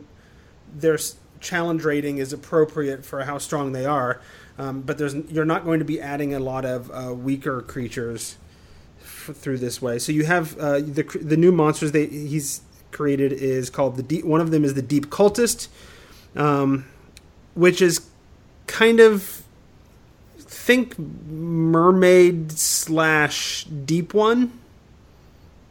they're challenge rating is appropriate for how strong they are. Um, but there's you're not going to be adding a lot of uh, weaker creatures f- through this way. So you have uh, the the new monsters that he's created is called the deep. One of them is the deep cultist, um, which is kind of think mermaid slash deep one.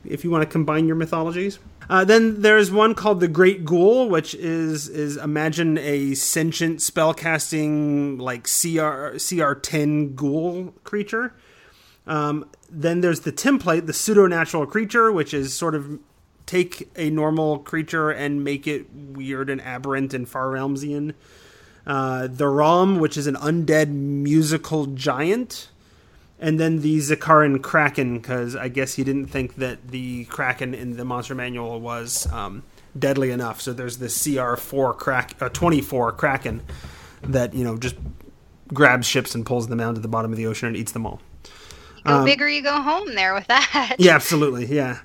If you want to combine your mythologies. Uh, then there's one called the Great Ghoul, which is is imagine a sentient spellcasting like CR CR10 ghoul creature. Um, then there's the template, the pseudo natural creature, which is sort of take a normal creature and make it weird and aberrant and far realmsian. Uh, the Rom, which is an undead musical giant and then the Zakharan Kraken, because I guess he didn't think that the Kraken in the monster manual was um, deadly enough. So there's the CR4 crack, uh, 24 Kraken that you know just grabs ships and pulls them down to the bottom of the ocean and eats them all. Go um, big or you go home there with that. Yeah, absolutely. Yeah.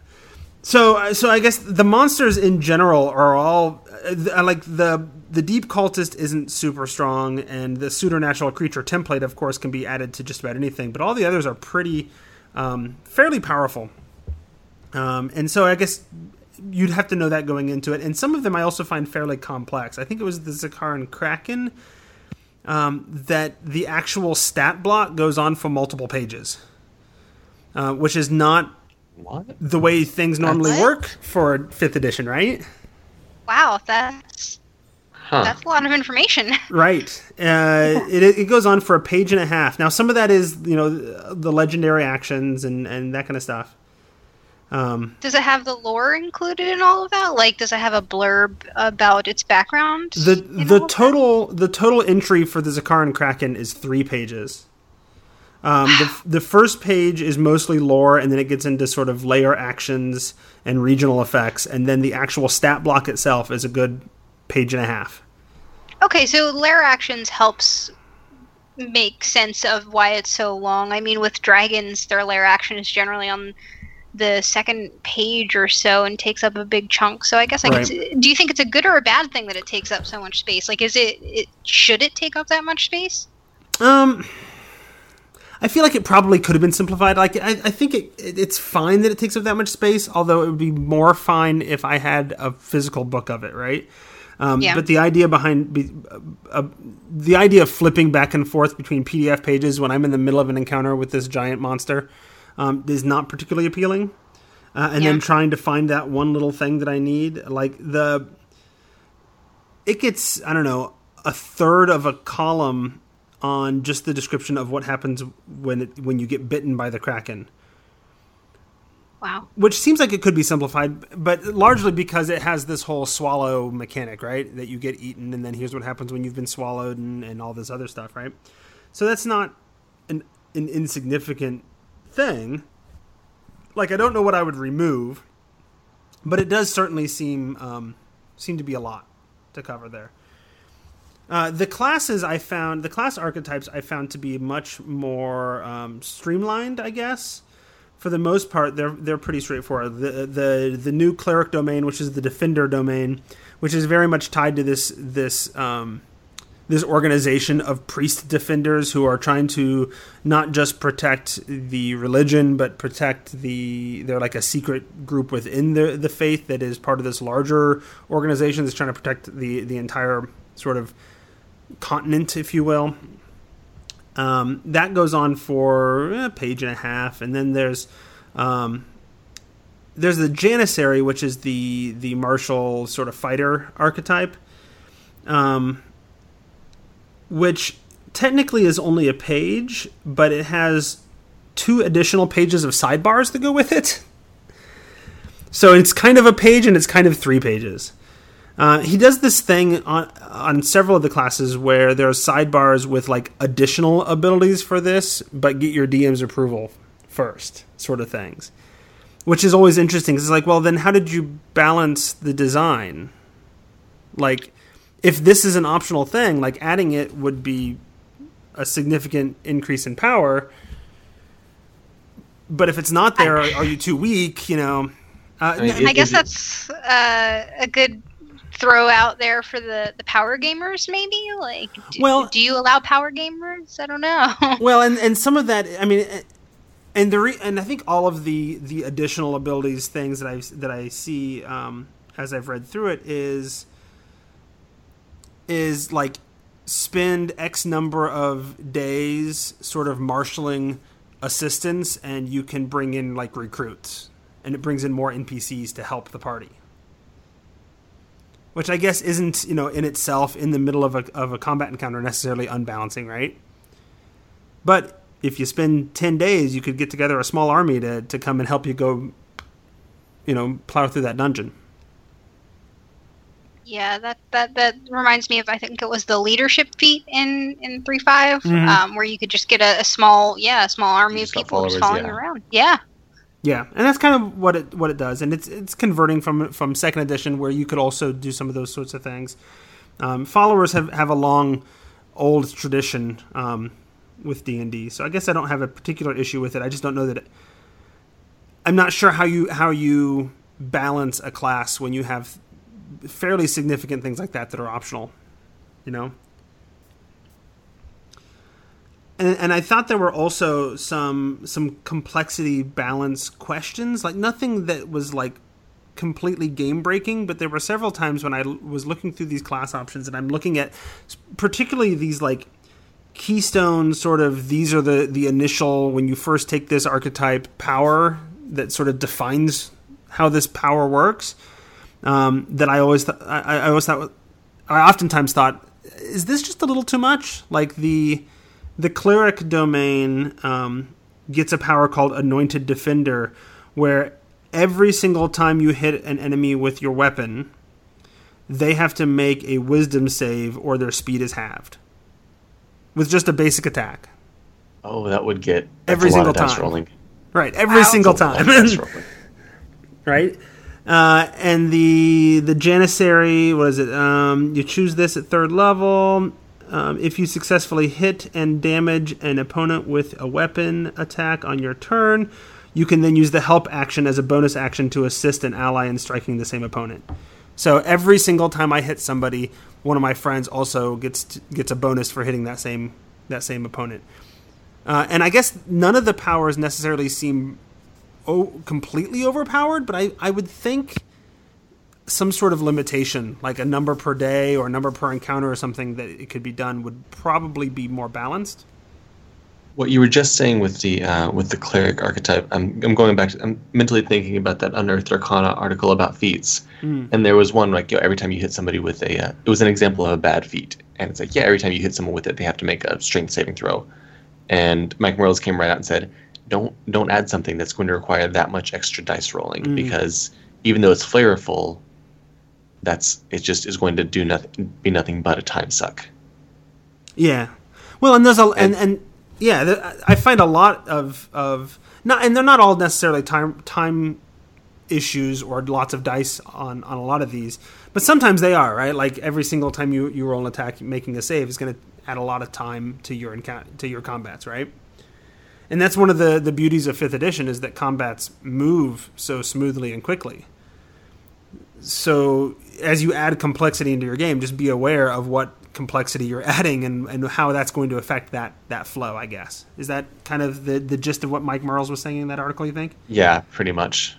So, uh, so I guess the monsters in general are all uh, like the the deep cultist isn't super strong, and the supernatural creature template, of course, can be added to just about anything. But all the others are pretty um, fairly powerful. Um, and so I guess you'd have to know that going into it. And some of them I also find fairly complex. I think it was the Zakharan Kraken um, that the actual stat block goes on for multiple pages, uh, which is not what? the way things normally what? work for fifth edition, right? Wow, that's Huh. That's a lot of information. <laughs> right. Uh, it, it goes on for a page and a half. Now, some of that is, you know, the legendary actions and, and that kind of stuff. Um, does it have the lore included in all of that? Like, does it have a blurb about its background? The the total the total entry for the Zakharan Kraken is three pages. Um, the, <sighs> the first page is mostly lore, and then it gets into sort of lair actions and regional effects, and then the actual stat block itself is a good page and a half. Okay, so lair actions helps make sense of why it's so long. I mean, with dragons, their lair action is generally on the second page or so and takes up a big chunk. So I guess like right. do you think it's a good or a bad thing that it takes up so much space? Like is it, it should it take up that much space? Um I feel like it probably could have been simplified. Like I, I think it, it, it's fine that it takes up that much space, although it would be more fine if I had a physical book of it, right? Um, yeah. But the idea behind uh, uh, the idea of flipping back and forth between PDF pages when I'm in the middle of an encounter with this giant monster um, is not particularly appealing. Uh, and yeah. then trying to find that one little thing that I need, like the, it gets I don't know a third of a column on just the description of what happens when it, when you get bitten by the kraken. Wow. Which seems like it could be simplified, but largely because it has this whole swallow mechanic, right? That you get eaten, and then here's what happens when you've been swallowed, and, and all this other stuff, right? So that's not an, an insignificant thing. Like, I don't know what I would remove, but it does certainly seem um, seem to be a lot to cover there. Uh, the classes I found, the class archetypes I found to be much more um, streamlined, I guess for the most part, they're they're pretty straightforward. The the the new cleric domain, which is the defender domain, which is very much tied to this this um, this organization of priest defenders who are trying to not just protect the religion, but protect the. They're like a secret group within the the faith that is part of this larger organization that's trying to protect the the entire sort of continent, if you will. Um, that goes on for a page and a half, and then there's um, there's the Janissary, which is the the martial sort of fighter archetype, um, which technically is only a page, but it has two additional pages of sidebars that go with it. So it's kind of a page and it's kind of three pages. Uh, he does this thing on on several of the classes where there are sidebars with like additional abilities for this, but get your DM's approval first, sort of things, which is always interesting. It's like, well, then how did you balance the design? Like, if this is an optional thing, like adding it would be a significant increase in power. But if it's not there, are, are you too weak? You know. Uh, I, mean, I guess that's uh, a good throw out there for the the power gamers maybe? Like do, Well- do you allow power gamers? I don't know. <laughs> Well, and and some of that, I mean, and the re- and I think all of the the additional abilities things that I that I see um, as I've read through it is is like spend X number of days sort of marshaling assistance, and you can bring in like recruits, and it brings in more NPCs to help the party. Which I guess isn't, you know, in itself in the middle of a, of a combat encounter necessarily unbalancing, right? But if you spend 10 days, you could get together a small army to, to come and help you go, you know, plow through that dungeon. yeah that that that reminds me of i think it was the leadership feat in in 3.5 Mhm. um, where you could just get a, a small yeah a small army of Just got people just following yeah. around yeah Yeah, and that's kind of what it what it does, and it's it's converting from from second edition where you could also do some of those sorts of things. Um, followers have have a long, old tradition um, with D and D, so I guess I don't have a particular issue with it. I just don't know that. It, I'm not sure how you how you balance a class when you have fairly significant things like that that are optional. You know. And, and I thought there were also some some complexity balance questions, like nothing that was like completely game breaking, but there were several times when I l- was looking through these class options and I'm looking at particularly these like keystone sort of these are the the initial when you first take this archetype power that sort of defines how this power works. Um, that I always th- I, I always thought I oftentimes thought is this just a little too much? Like the the cleric domain um, gets a power called Anointed Defender, where every single time you hit an enemy with your weapon, they have to make a Wisdom save or their speed is halved with just a basic attack. Oh, that would get that's Every a lot single of time. rolling. Right, every Wow. single That's a lot time. of dice rolling. <laughs> right? Uh, and the the janissary, what is it? Um, you choose this at third level. Um, if you successfully hit and damage an opponent with a weapon attack on your turn, you can then use the help action as a bonus action to assist an ally in striking the same opponent. So every single time I hit somebody, one of my friends also gets t- gets a bonus for hitting that same that same opponent. Uh, and I guess none of the powers necessarily seem completely overpowered, but I, I would think some sort of limitation, like a number per day or a number per encounter or something that it could be done, would probably be more balanced. What you were just saying with the uh, with the cleric archetype, I'm I'm going back. To, I'm mentally thinking about that Unearthed Arcana article about feats, and there was one like you know, every time you hit somebody with a, uh, it was an example of a bad feat, and it's like yeah, every time you hit someone with it, they have to make a strength saving throw, and Mike Mearls came right out and said, don't don't add something that's going to require that much extra dice rolling because even though it's flavorful, that's it just is going to do nothing be nothing but a time suck. Yeah. Well, and there's a and and yeah, there, I find a lot of of not and they're not all necessarily time time issues or lots of dice on on a lot of these, but sometimes they are right. Like every single time you you roll an attack, making a save is going to add a lot of time to your encounter to your combats, right? And that's one of the the beauties of fifth edition is that combats move so smoothly and quickly. So as you add complexity into your game, just be aware of what complexity you're <laughs> adding and, and how that's going to affect that that flow. I guess is that kind of the the gist of what Mike Mearls was saying in that article. You think? Yeah, pretty much.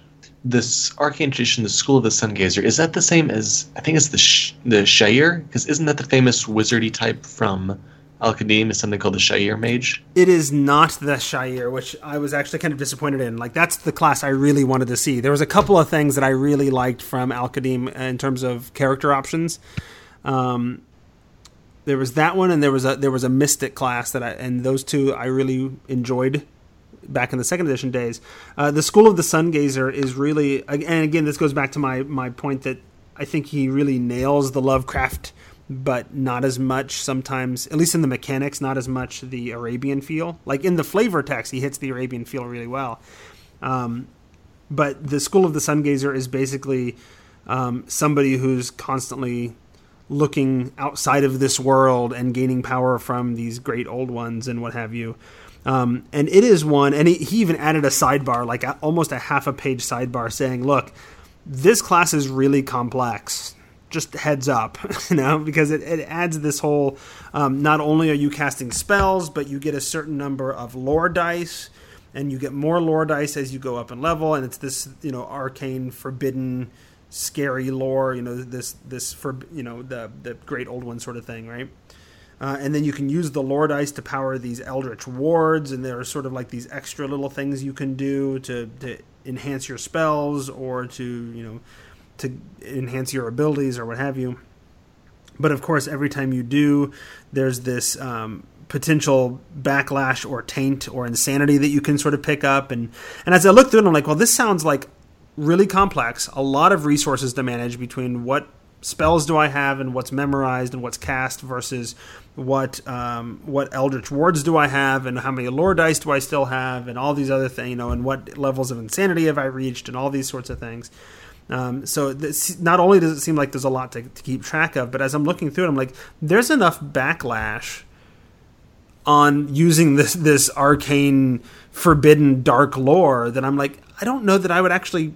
This arcane tradition, the School of the Sun Gazer, is that the same as I think it's the sh- the Sha'ir? Because isn't that the famous wizardy type from Al Qadim? Is something called the Sha'ir Mage? It is not the Sha'ir, which I was actually kind of disappointed in. Like that's the class I really wanted to see. There was a couple of things that I really liked from Al Qadim in terms of character options. Um, there was that one, and there was a there was a Mystic class that I and those two I really enjoyed back in the second edition days. Uh, the School of the Sun Gazer is really, and again, this goes back to my my point that I think he really nails the Lovecraft, but not as much sometimes, at least in the mechanics, not as much the Arabian feel. Like in the flavor text, he hits the Arabian feel really well. Um, but the School of the Sun Gazer is basically um, somebody who's constantly looking outside of this world and gaining power from these great old ones and what have you. Um, and it is one, and he, he even added a sidebar, like a, almost a half a page sidebar, saying, "Look, this class is really complex. Just heads up, <laughs> you know, because it, it adds this whole. Um, not only are you casting spells, but you get a certain number of lore dice, and you get more lore dice as you go up in level, and it's this you know arcane, forbidden, scary lore. You know this this for you know the the great old one sort of thing, right? Uh, and then you can use the lore dice to power these eldritch wards, and there are sort of like these extra little things you can do to, to enhance your spells or to you know to enhance your abilities or what have you. But of course, every time you do, there's this um, potential backlash or taint or insanity that you can sort of pick up. And and as I look through it, I'm like, well, this sounds like really complex. A lot of resources to manage between what spells do I have and what's memorized and what's cast versus what um, what eldritch wards do I have and how many lore dice do I still have and all these other things, you know, and what levels of insanity have I reached and all these sorts of things. Um, so this, not only does it seem like there's a lot to, to keep track of, but as I'm looking through it, I'm like, there's enough backlash on using this this arcane, forbidden, dark lore that I'm like, I don't know that I would actually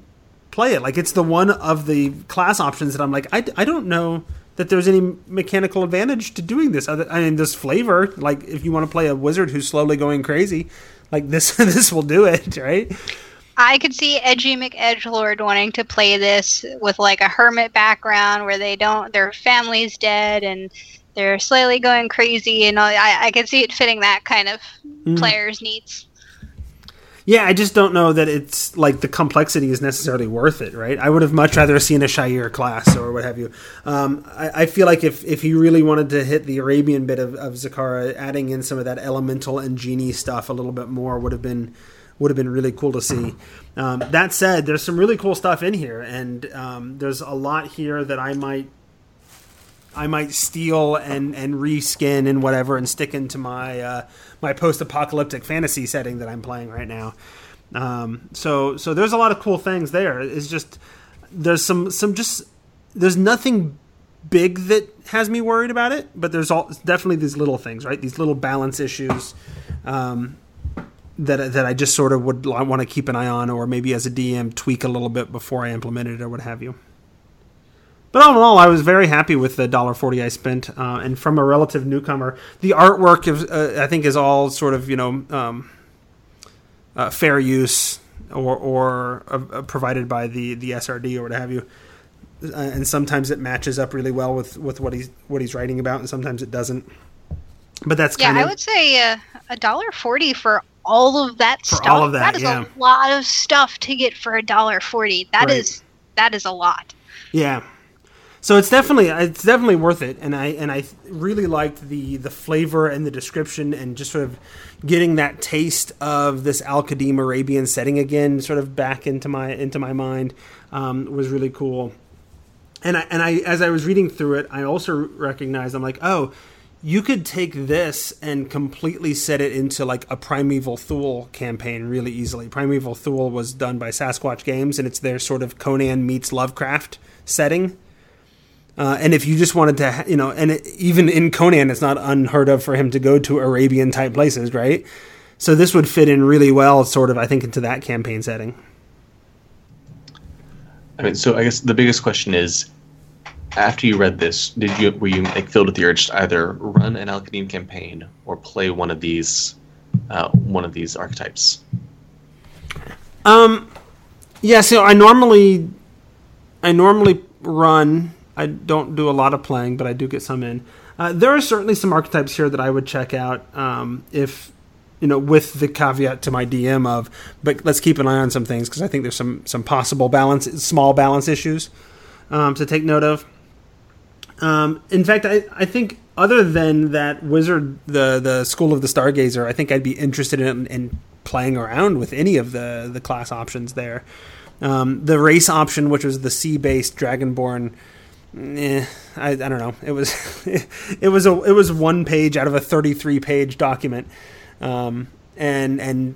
play it. Like it's the one of the class options that I'm like, I, I don't know that there's any mechanical advantage to doing this. I mean, this flavor, like if you want to play a wizard who's slowly going crazy, like this, <laughs> this will do it, right? I could see Edgy McEdgelord wanting to play this with like a hermit background where they don't, their family's dead and they're slightly going crazy, and I, I could see it fitting that kind of mm. player's needs. Yeah, I just don't know that it's like the complexity is necessarily worth it, right? I would have much rather seen a Sha'ir class or what have you. Um, I, I, feel like if, if he really wanted to hit the Arabian bit of, of Zakhara, adding in some of that elemental and genie stuff a little bit more would have been would have been really cool to see. Um, that said, there's some really cool stuff in here, and um, there's a lot here that I might I might steal and and reskin and whatever and stick into my uh, my post apocalyptic fantasy setting that I'm playing right now. Um, so so there's a lot of cool things there. It's just there's some some just there's nothing big that has me worried about it, but there's all definitely these little things, right? These little balance issues um, that that I just sort of would want to keep an eye on, or maybe as a DM tweak a little bit before I implement it or what have you. But all in all, I was very happy with the dollar forty I spent, uh, and from a relative newcomer, the artwork is, uh, I think is all sort of you know um, uh, fair use or, or uh, provided by the, the SRD or what have you. Uh, and sometimes it matches up really well with, with what he's what he's writing about, and sometimes it doesn't. But that's yeah. Of, I would say uh, a dollar forty for all of that for stuff. All of that, that is yeah. a lot of stuff to get for a dollar forty. That right. is that is a lot. Yeah, so it's definitely it's definitely worth it, and I and I really liked the the flavor and the description, and just sort of getting that taste of this Al Qadim Arabian setting again, sort of back into my into my mind, um, was really cool. And I and I as I was reading through it, I also recognized I'm like, oh, you could take this and completely set it into like a Primeval Thule campaign really easily. Primeval Thule was done by Sasquatch Games, and it's their sort of Conan meets Lovecraft setting uh, and if you just wanted to, you know, and it, even in Conan, it's not unheard of for him to go to Arabian type places, right? So this would fit in really well, sort of, I think, into that campaign setting. I mean, so I guess the biggest question is, after you read this, did you were you like filled with the urge to either run an Al Qadim campaign or play one of these, uh, one of these archetypes? Um, yeah. So I normally, I normally run I don't do a lot of playing, but I do get some in. Uh, there are certainly some archetypes here that I would check out um, if you know, with the caveat to my DM of, but let's keep an eye on some things because I think there's some some possible balance, small balance issues um, to take note of. Um, in fact, I, I think other than that wizard, the the School of the Stargazer, I think I'd be interested in, in playing around with any of the the class options there. Um, the race option, which was the sea based Dragonborn eh, I, I don't know. It was <laughs> it was a it was one page out of a 33 page document, um, and and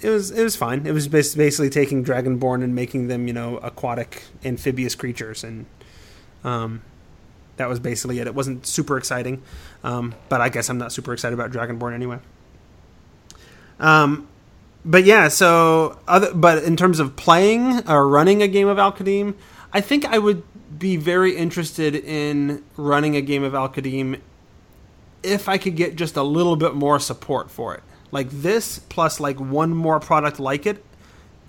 it was it was fine. It was basically taking Dragonborn and making them you know aquatic amphibious creatures, and um, that was basically it. It wasn't super exciting, um, but I guess I'm not super excited about Dragonborn anyway. Um, but yeah, so other but in terms of playing or running a game of Al Qadim, I think I would be very interested in running a game of Al Qadim if I could get just a little bit more support for it. Like this plus like one more product like it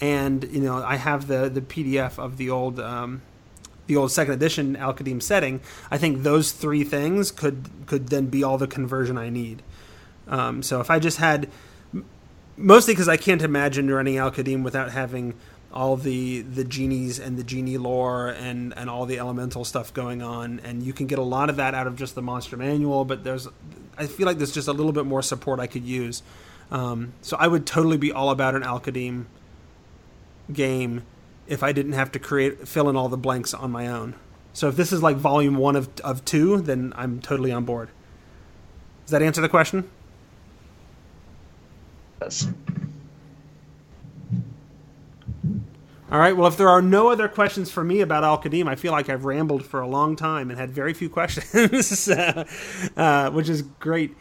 and you know, I have the the PDF of the old um, the old second edition Al Qadim setting. I think those three things could could then be all the conversion I need. Um, so if I just had mostly because I can't imagine running Al Qadim without having all the the genies and the genie lore and and all the elemental stuff going on and you can get a lot of that out of just the monster manual but there's i feel like there's just a little bit more support i could use um, so i would totally be all about an Al Qadim game if i didn't have to create fill in all the blanks on my own so if this is like volume one of, of two then i'm totally on board does that answer the question Yes. All right. Well, if there are no other questions for me about Al Qadim, I feel like I've rambled for a long time and had very few questions, <laughs> uh, which is great.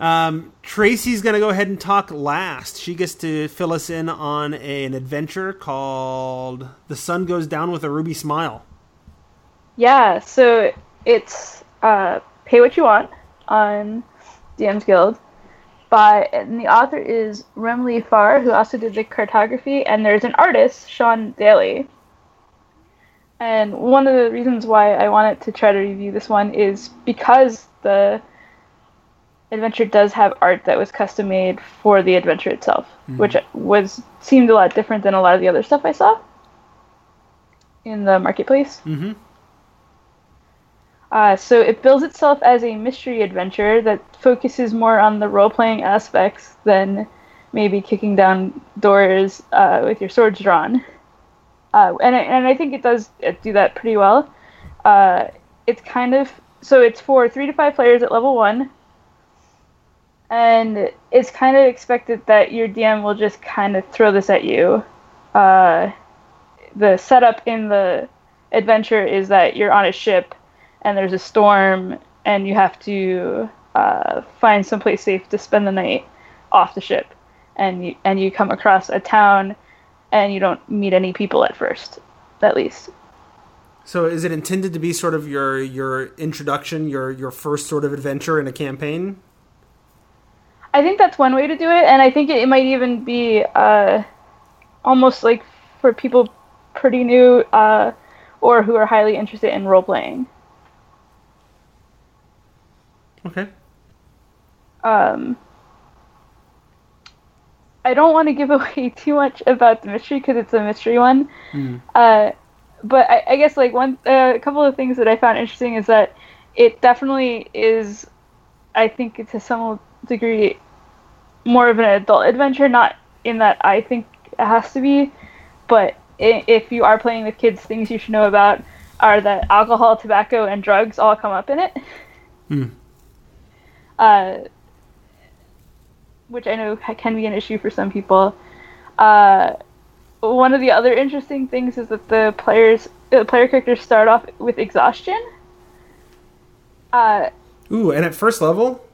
Um, Tracy's going to go ahead and talk last. She gets to fill us in on a, an adventure called "The Sun Goes Down with a Ruby Smile." Yeah, so it's uh, pay what you want on DM's Guild. By and the author is Remley Farr, who also did the cartography, and there's an artist, Sean Daly. And one of the reasons why I wanted to try to review this one is because the adventure does have art that was custom made for the adventure itself, which was seemed a lot different than a lot of the other stuff I saw in the marketplace. Mm-hmm. Uh, so it builds itself as a mystery adventure that focuses more on the role-playing aspects than maybe kicking down doors uh, with your swords drawn. Uh, and I, and I think it does uh, do that pretty well. Uh, it's kind of so it's for three to five players at level one, and it's kind of expected that your DM will just kind of throw this at you. Uh, the setup in the adventure is that you're on a ship and there's a storm and you have to uh, find someplace safe to spend the night off the ship and you and you come across a town and you don't meet any people at first at least So, is it intended to be sort of your your introduction, your your first sort of adventure in a campaign? I think that's one way to do it and i think it, it might even be uh, almost like for people pretty new uh, or who are highly interested in role playing Okay. um, I don't want to give <laughs> away too much about the mystery because it's a mystery one. Uh, but I, I guess like one uh, a couple of things that I found interesting is that it definitely is, I think to some degree, more of an adult adventure. Not in that I think it has to be, but if you are playing with kids, things you should know about are that alcohol, tobacco, and drugs all come up in it. Hmm. Uh, which I know can be an issue for some people. Uh, one of the other interesting things is that the players, the player characters start off with exhaustion. Uh, Ooh, and at first level,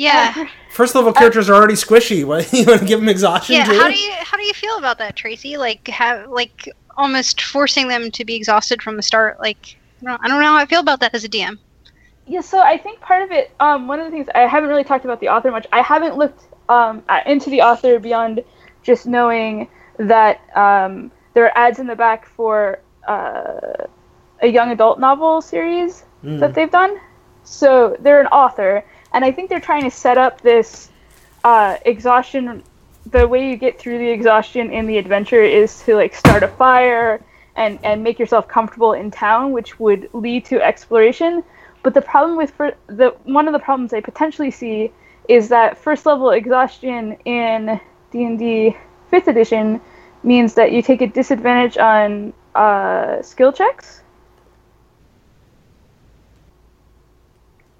Yeah. first level characters are already squishy. What <laughs> you want to give them exhaustion Yeah. too? How do you how do you feel about that, Tracy? Like have like almost forcing them to be exhausted from the start. Like I don't, I don't know how I feel about that as a DM. yeah, so I think part of it, um, one of the things I haven't really talked about the author much. I haven't looked um, at- into the author beyond just knowing that um, there are ads in the back for uh, a young adult novel series that they've done. So they're an author, and I think they're trying to set up this uh, exhaustion. The way you get through the exhaustion in the adventure is to like start a fire and and make yourself comfortable in town, which would lead to exploration. But the problem with for the one of the problems I potentially see is that first level exhaustion in D and D fifth edition means that you take a disadvantage on uh, skill checks.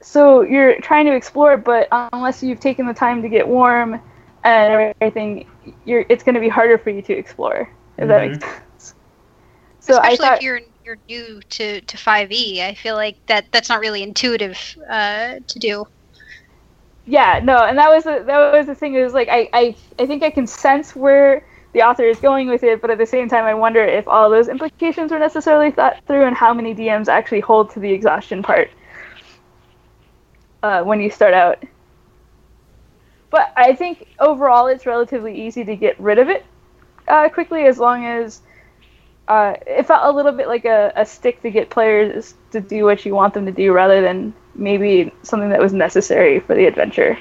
So you're trying to explore, but unless you've taken the time to get warm and everything, you're it's going to be harder for you to explore. If that makes sense. So I Especially thought, if you're you're new to to 5e. I feel like that that's not really intuitive uh, to do. yeah, no, and that was the, that was the thing. It was like I, I I think I can sense where the author is going with it, but at the same time, I wonder if all those implications were necessarily thought through and how many DMs actually hold to the exhaustion part uh, when you start out. But I think overall, it's relatively easy to get rid of it uh, quickly as long as uh, it felt a little bit like a, a stick to get players to do what you want them to do rather than maybe something that was necessary for the adventure.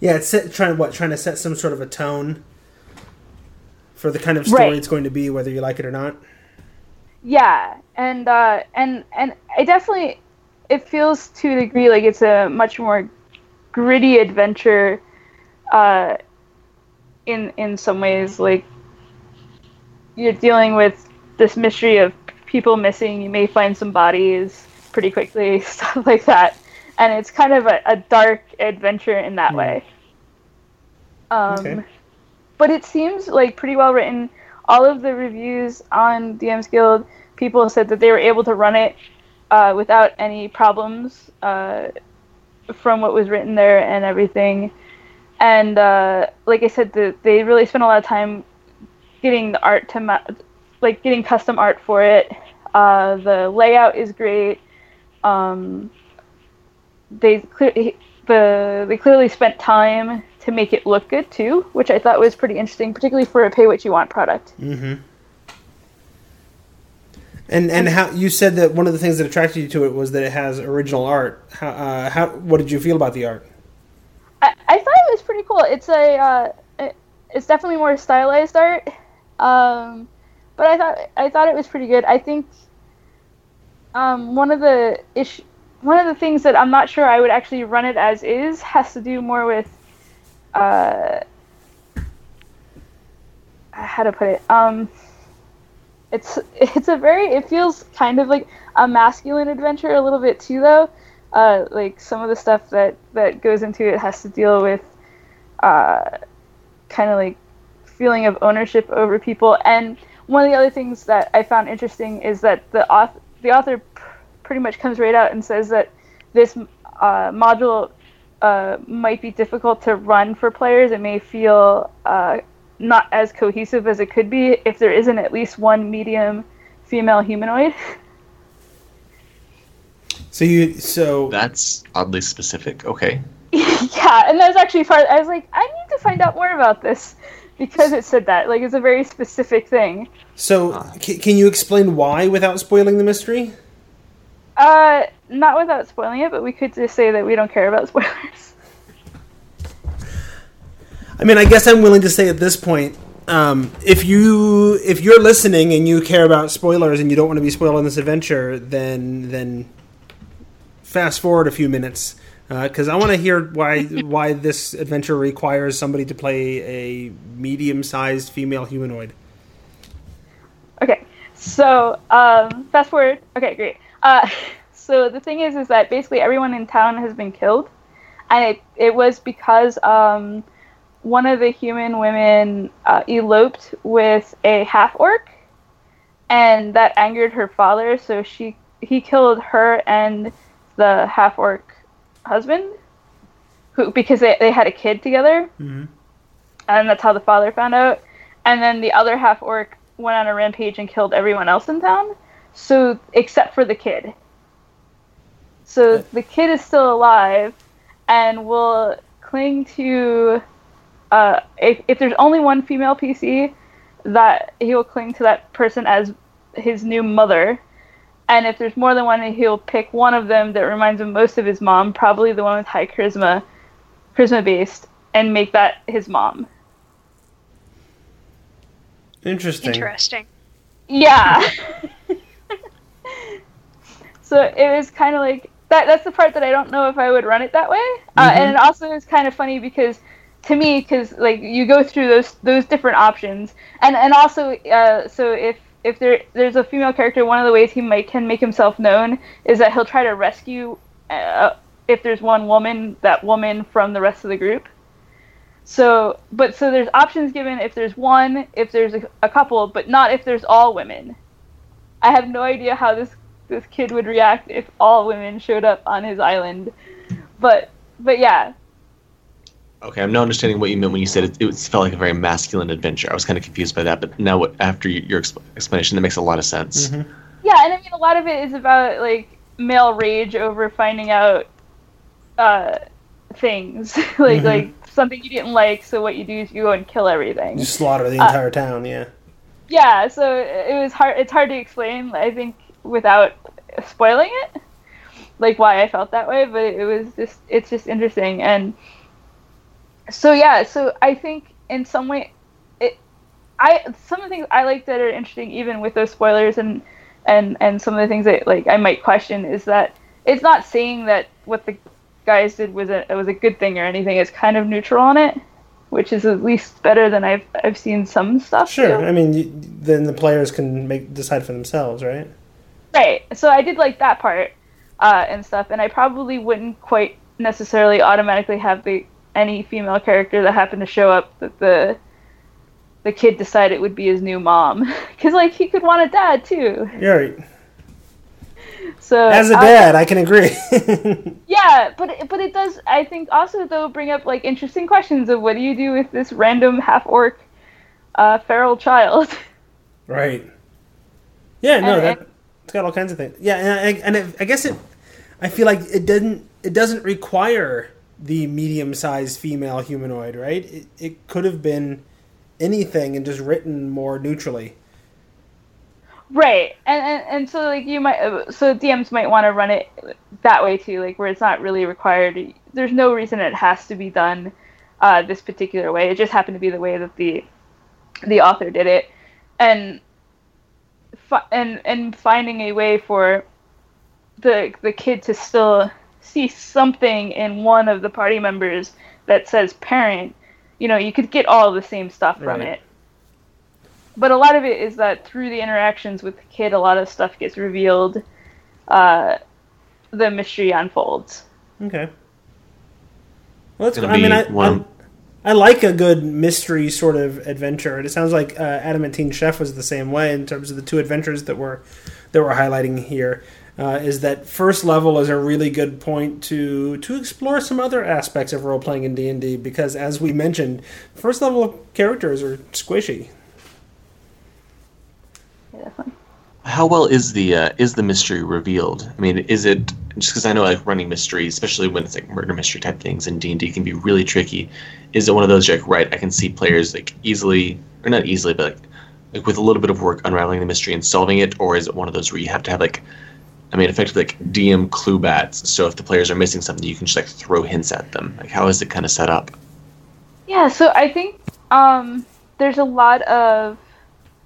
Yeah, it's set, trying what trying to set some sort of a tone for the kind of story Right. it's going to be, whether you like it or not. Yeah, and uh, and and it definitely it feels to a degree like it's a much more gritty adventure. Uh, in in some ways, like you're dealing with this mystery of people missing. You may find some bodies pretty quickly, <laughs> stuff like that, and it's kind of a, a dark adventure in that way. Um, Okay. but it seems like pretty well written. All of the reviews on DM's Guild, people said that they were able to run it uh, without any problems uh, from what was written there and everything. And uh, like I said, the, they really spent a lot of time getting the art to ma- like getting custom art for it. Uh, the layout is great. Um, they clear the they clearly spent time to make it look good too, which I thought was pretty interesting, particularly for a pay what you want product. Mm-hmm. And and how you said that one of the things that attracted you to it was that it has original art. How uh, how what did you feel about the art? I, I thought it was pretty cool. It's a uh, it, it's definitely more stylized art, um, but I thought I thought it was pretty good. I think um, one of the ish one of the things that I'm not sure I would actually run it as is has to do more with uh, how to put it. Um, it's <laughs> it's a very it feels kind of like a masculine adventure a little bit too though. Uh, like some of the stuff that that goes into it has to deal with uh, kind of like feeling of ownership over people. And one of the other things that I found interesting is that the author the author pr- pretty much comes right out and says that this uh, module uh, might be difficult to run for players. It may feel uh, not as cohesive as it could be if there isn't at least one medium female humanoid. So you so That's oddly specific. Okay. <laughs> yeah, and that was actually part. I was like, I need to find out more about this because it said that. Like, it's a very specific thing. so c- can you explain why without spoiling the mystery? Uh, not without spoiling it, but we could just say that we don't care about spoilers. I mean, I guess I'm willing to say at this point, um, if you if you're listening and you care about spoilers and you don't want to be spoiled on this adventure, then then fast forward a few minutes because I want to hear why <laughs> why this adventure requires somebody to play a medium-sized female humanoid. Okay, so um, fast forward. Okay, great. Uh, <laughs> so the thing is, is that basically everyone in town has been killed, and it it was because um, one of the human women uh, eloped with a half orc, and that angered her father. So she he killed her and the half orc husband, who because they they had a kid together, Mhm. and that's how the father found out. And then the other half orc went on a rampage and killed everyone else in town. So except for the kid. So the kid is still alive and will cling to uh, if, if there's only one female PC, that he will cling to that person as his new mother. And if there's more than one, he'll pick one of them that reminds him most of his mom, probably the one with high charisma, charisma based, and make that his mom. Interesting. Interesting. Yeah. <laughs> <laughs> so it was kind of like that. That's the part that I don't know if I would run it that way. Uh, and it also is kind of funny because to me, because like you go through those those different options, and and also uh, so if if there there's a female character, one of the ways he might can make himself known is that he'll try to rescue. Uh, if there's one woman, that woman from the rest of the group. So, but so there's options given if there's one, if there's a, a couple, but not if there's all women. I have no idea how this this kid would react if all women showed up on his island. But but yeah, Okay, I'm not understanding what you meant when you said it, it felt like a very masculine adventure. I was kind of confused by that, but now what, after your expl- explanation, that makes a lot of sense. Mm-hmm. Yeah, and I mean a lot of it is about like male rage over finding out uh, things <laughs> like Mhm. like something you didn't like. So what you do is you go and kill everything. You slaughter the Uh, entire town. Yeah. Yeah, so it was hard. It's hard to explain. I think without spoiling it, like why I felt that way. But it was just it's just interesting and so yeah. So I think in some way, it I some of the things I like that are interesting even with those spoilers and and and some of the things that like I might question is that it's not saying that what the guys did was a was a good thing or anything. It's kind of neutral on it. Which is at least better than I've I've seen some stuff. Sure. do. I mean, you, then the players can make decide for themselves, right? Right. So I did like that part uh, and stuff, and I probably wouldn't quite necessarily automatically have the any female character that happened to show up that the the kid decided would be his new mom, <laughs> because like he could want a dad too. You're right. <laughs> So As a dad, I can agree. <laughs> yeah, but it- but it does. I think also though bring up like interesting questions of what do you do with this random half orc uh, feral child. right. Yeah. No, And- that it's got all kinds of things. Yeah, and I, and it, I guess it. I feel like it doesn't. It doesn't require the medium-sized female humanoid, right? It, it could have been anything and just written more neutrally. Right, and, and and so like you might, so DMs might want to run it that way too, like where it's not really required. There's no reason it has to be done uh, this particular way. It just happened to be the way that the the author did it, and and and finding a way for the the kid to still see something in one of the party members that says parent. You know, you could get all the same stuff from Right. it but a lot of it is that through the interactions with the kid, a lot of stuff gets revealed. Uh, the mystery unfolds. Okay. Well, that's Gonna good. I mean, be I, one- I, I like a good mystery sort of adventure. And it sounds like uh, Adamantine Chef was the same way in terms of the two adventures that we're that we're highlighting here. Uh, is that first level is a really good point to to explore some other aspects of role playing in D and D because, as we mentioned, first level characters are squishy. How well is the uh, is the mystery revealed? I mean, is it just because I know like running mysteries, especially when it's like murder mystery type things in D and D, can be really tricky. Is it one of those like right? I can see players like easily, or not easily, but like, like with a little bit of work unraveling the mystery and solving it, or is it one of those where you have to have like, I mean, effectively like DM clue bats. So if the players are missing something, you can just like throw hints at them. Like, how is it kind of set up? Yeah, so I think um, there's a lot of,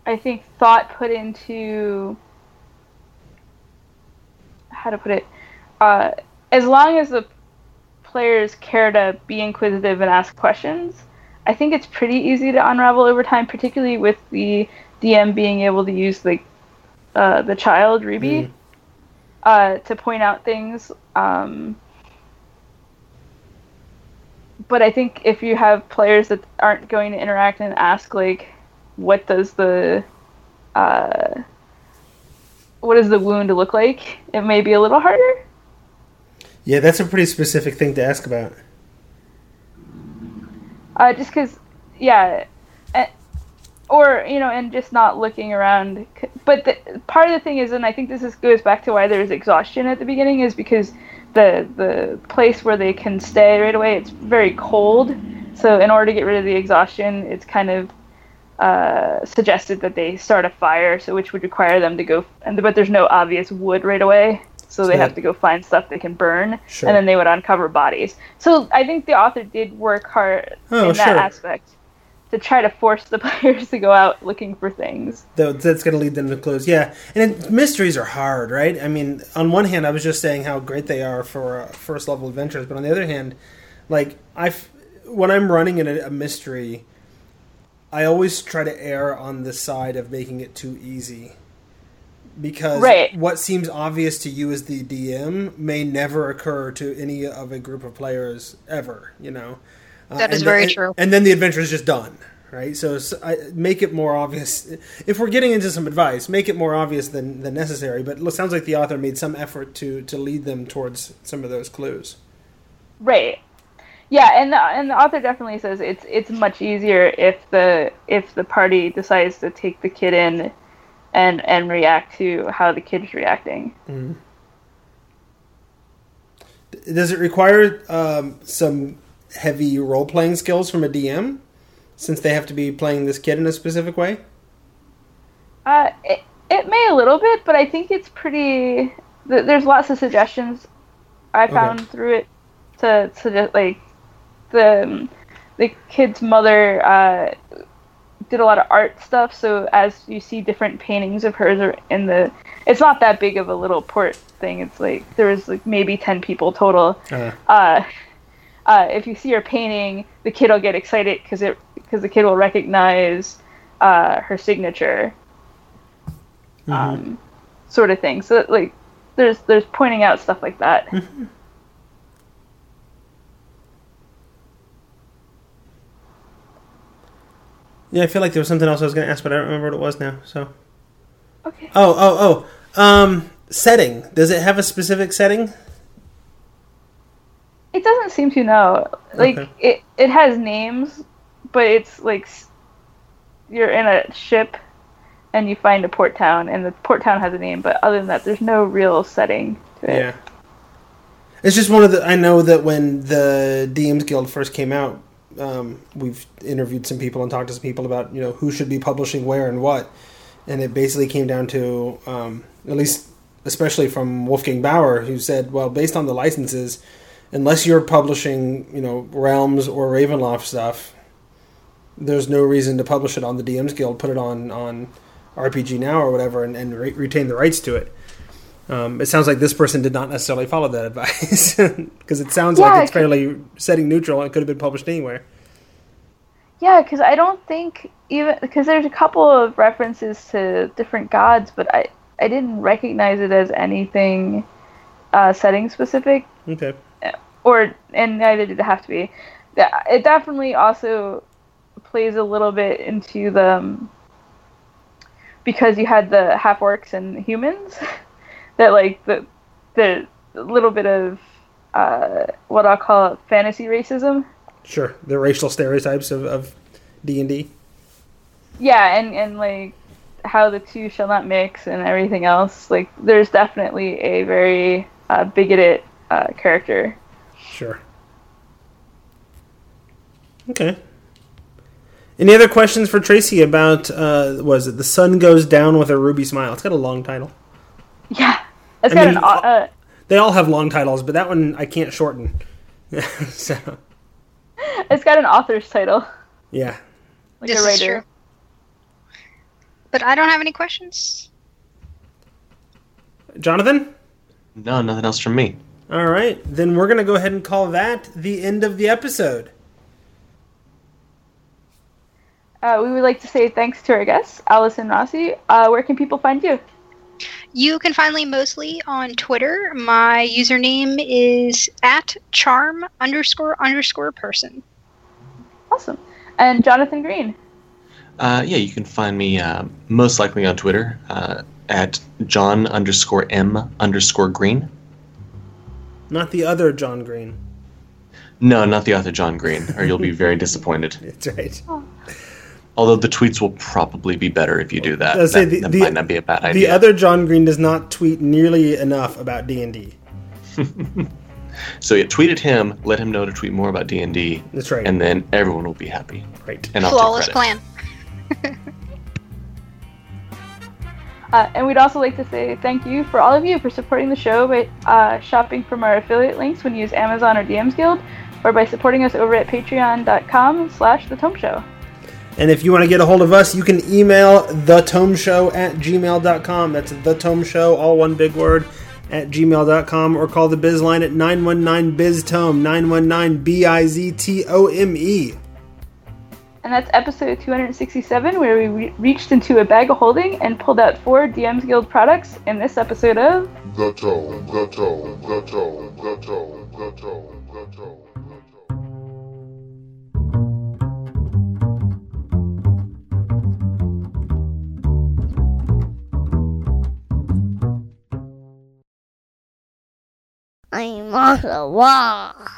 I think, thought put into how to put it. Uh, as long as the players care to be inquisitive and ask questions, I think it's pretty easy to unravel over time, particularly with the DM being able to use the uh, the child Ruby Mm. Uh, to point out things. Um, but I think if you have players that aren't going to interact and ask like, what does the uh, what does the wound look like? It may be a little harder. Yeah, that's a pretty specific thing to ask about. Uh, just because, yeah, or you know, and just not looking around. But the, part of the thing is, and I think this is, goes back to why there's exhaustion at the beginning, is because the the place where they can stay right away, it's very cold. So in order to get rid of the exhaustion, it's kind of uh, suggested that they start a fire, so which would require them to go, and but there's no obvious wood right away. So they have to go find stuff they can burn, Sure. and then they would uncover bodies. So I think the author did work hard Oh, in that sure. aspect to try to force the <laughs> players to go out looking for things. That's going to lead them to clues. Yeah, and it, mysteries are hard, right? I mean, on one hand, I was just saying how great they are for uh, first level adventures, but on the other hand, like I, when I'm running in a, a mystery, I always try to err on the side of making it too easy. Because Right. what seems obvious to you as the DM may never occur to any of a group of players ever, you know. Uh, That is and very and- true. And then the adventure is just done, right? So, s I make it more obvious. If we're getting into some advice, make it more obvious than, than necessary. But it sounds like the author made some effort to to lead them towards some of those clues. Right. Yeah, and the, and the author definitely says it's it's much easier if the if the party decides to take the kid in and and react to how the kid's reacting. Does it require um, some heavy role playing skills from a DM, since they have to be playing this kid in a specific way? Uh, it, it may a little bit, but I think it's pretty. th- There's lots of suggestions I found through it to suggest like the um, the kid's mother uh, did a lot of art stuff. So as you see different paintings of hers are in the, it's not that big of a little port thing. It's like there was like maybe ten people total. Uh, uh, uh, if you see her painting, the kid will get excited because it because the kid will recognize uh, her signature, um, sort of thing. So like, there's there's pointing out stuff like that. yeah, I feel like there was something else I was going to ask, but I don't remember what it was now. So, Okay. oh, oh, oh, um, setting. Does it have a specific setting? It doesn't seem to know. Like Okay. it it has names, but it's like you're in a ship and you find a port town, and the port town has a name, but other than that, there's no real setting to it. Yeah. It's just one of the. I know that when the DMs Guild first came out, um, we've interviewed some people and talked to some people about you know who should be publishing where and what, and it basically came down to um, at least, especially from Wolfgang Baur, who said, well, based on the licenses, unless you're publishing you know Realms or Ravenloft stuff, there's no reason to publish it on the DMs Guild. Put it on on RPG Now or whatever, and, and re- retain the rights to it. Um, it sounds like this person did not necessarily follow that <laughs> advice because it sounds Yeah, like it's fairly setting neutral and it could have been published anywhere. Yeah, because I don't think even because there's a couple of references to different gods, but I I didn't recognize it as anything uh, setting specific, Okay. Or and neither did it have to be. It definitely also plays a little bit into the um, because you had the half orcs and humans <laughs> that like the the little bit of uh, what I'll call fantasy racism. Sure. The racial stereotypes of, of D&D. yeah and and like how the two shall not mix and everything else like there's definitely a very uh, bigoted uh, character Sure. Okay. Any other questions for Tracy about, uh, was it The Sun Goes Down with a Ruby Smile? It's got a long title. yeah it's I got mean, an au- uh, They all have long titles, but that one I can't shorten. <laughs> so, it's got an author's title yeah. like This a is writer true. But I don't have any questions. Jonathan? No, nothing else from me. All right, then we're going to go ahead and call that the end of the episode. uh, we would like to say thanks to our guests allison rossi uh, where can people find you You can find me mostly on Twitter. My username is at charm underscore underscore person. awesome and jonathan green Uh, yeah, you can find me uh, most likely on Twitter uh, at John underscore M underscore Green. Not the other John Green. No, not the author John Green, or you'll be very disappointed. <laughs> That's right. Oh. Although the tweets will probably be better if you do that. I was say that the- that the- might not be a bad idea. The other John Green does not tweet nearly enough about D&D. <laughs> so yeah, tweet at him, let him know to tweet more about D and D, That's right. and then everyone will be happy. right. And I'll Flawless take credit. plan. <laughs> Uh, and we'd also like to say thank you for all of you for supporting the show by uh, shopping from our affiliate links when you use Amazon or DMs Guild, or by supporting us over at patreon.com slash the Tome Show. And if you want to get a hold of us, you can email thetomeshow at gmail.com. That's the Tome Show, all one big word, at gmail.com, or call the biz line at 919 biz tome 919 B I Z T O M E. And that's episode 267, where we re- reached into a bag of holding and pulled out four DMs Guild products in this episode of The tone, the tone, the tone, the tone, the tone, the tone. I'm on the wall.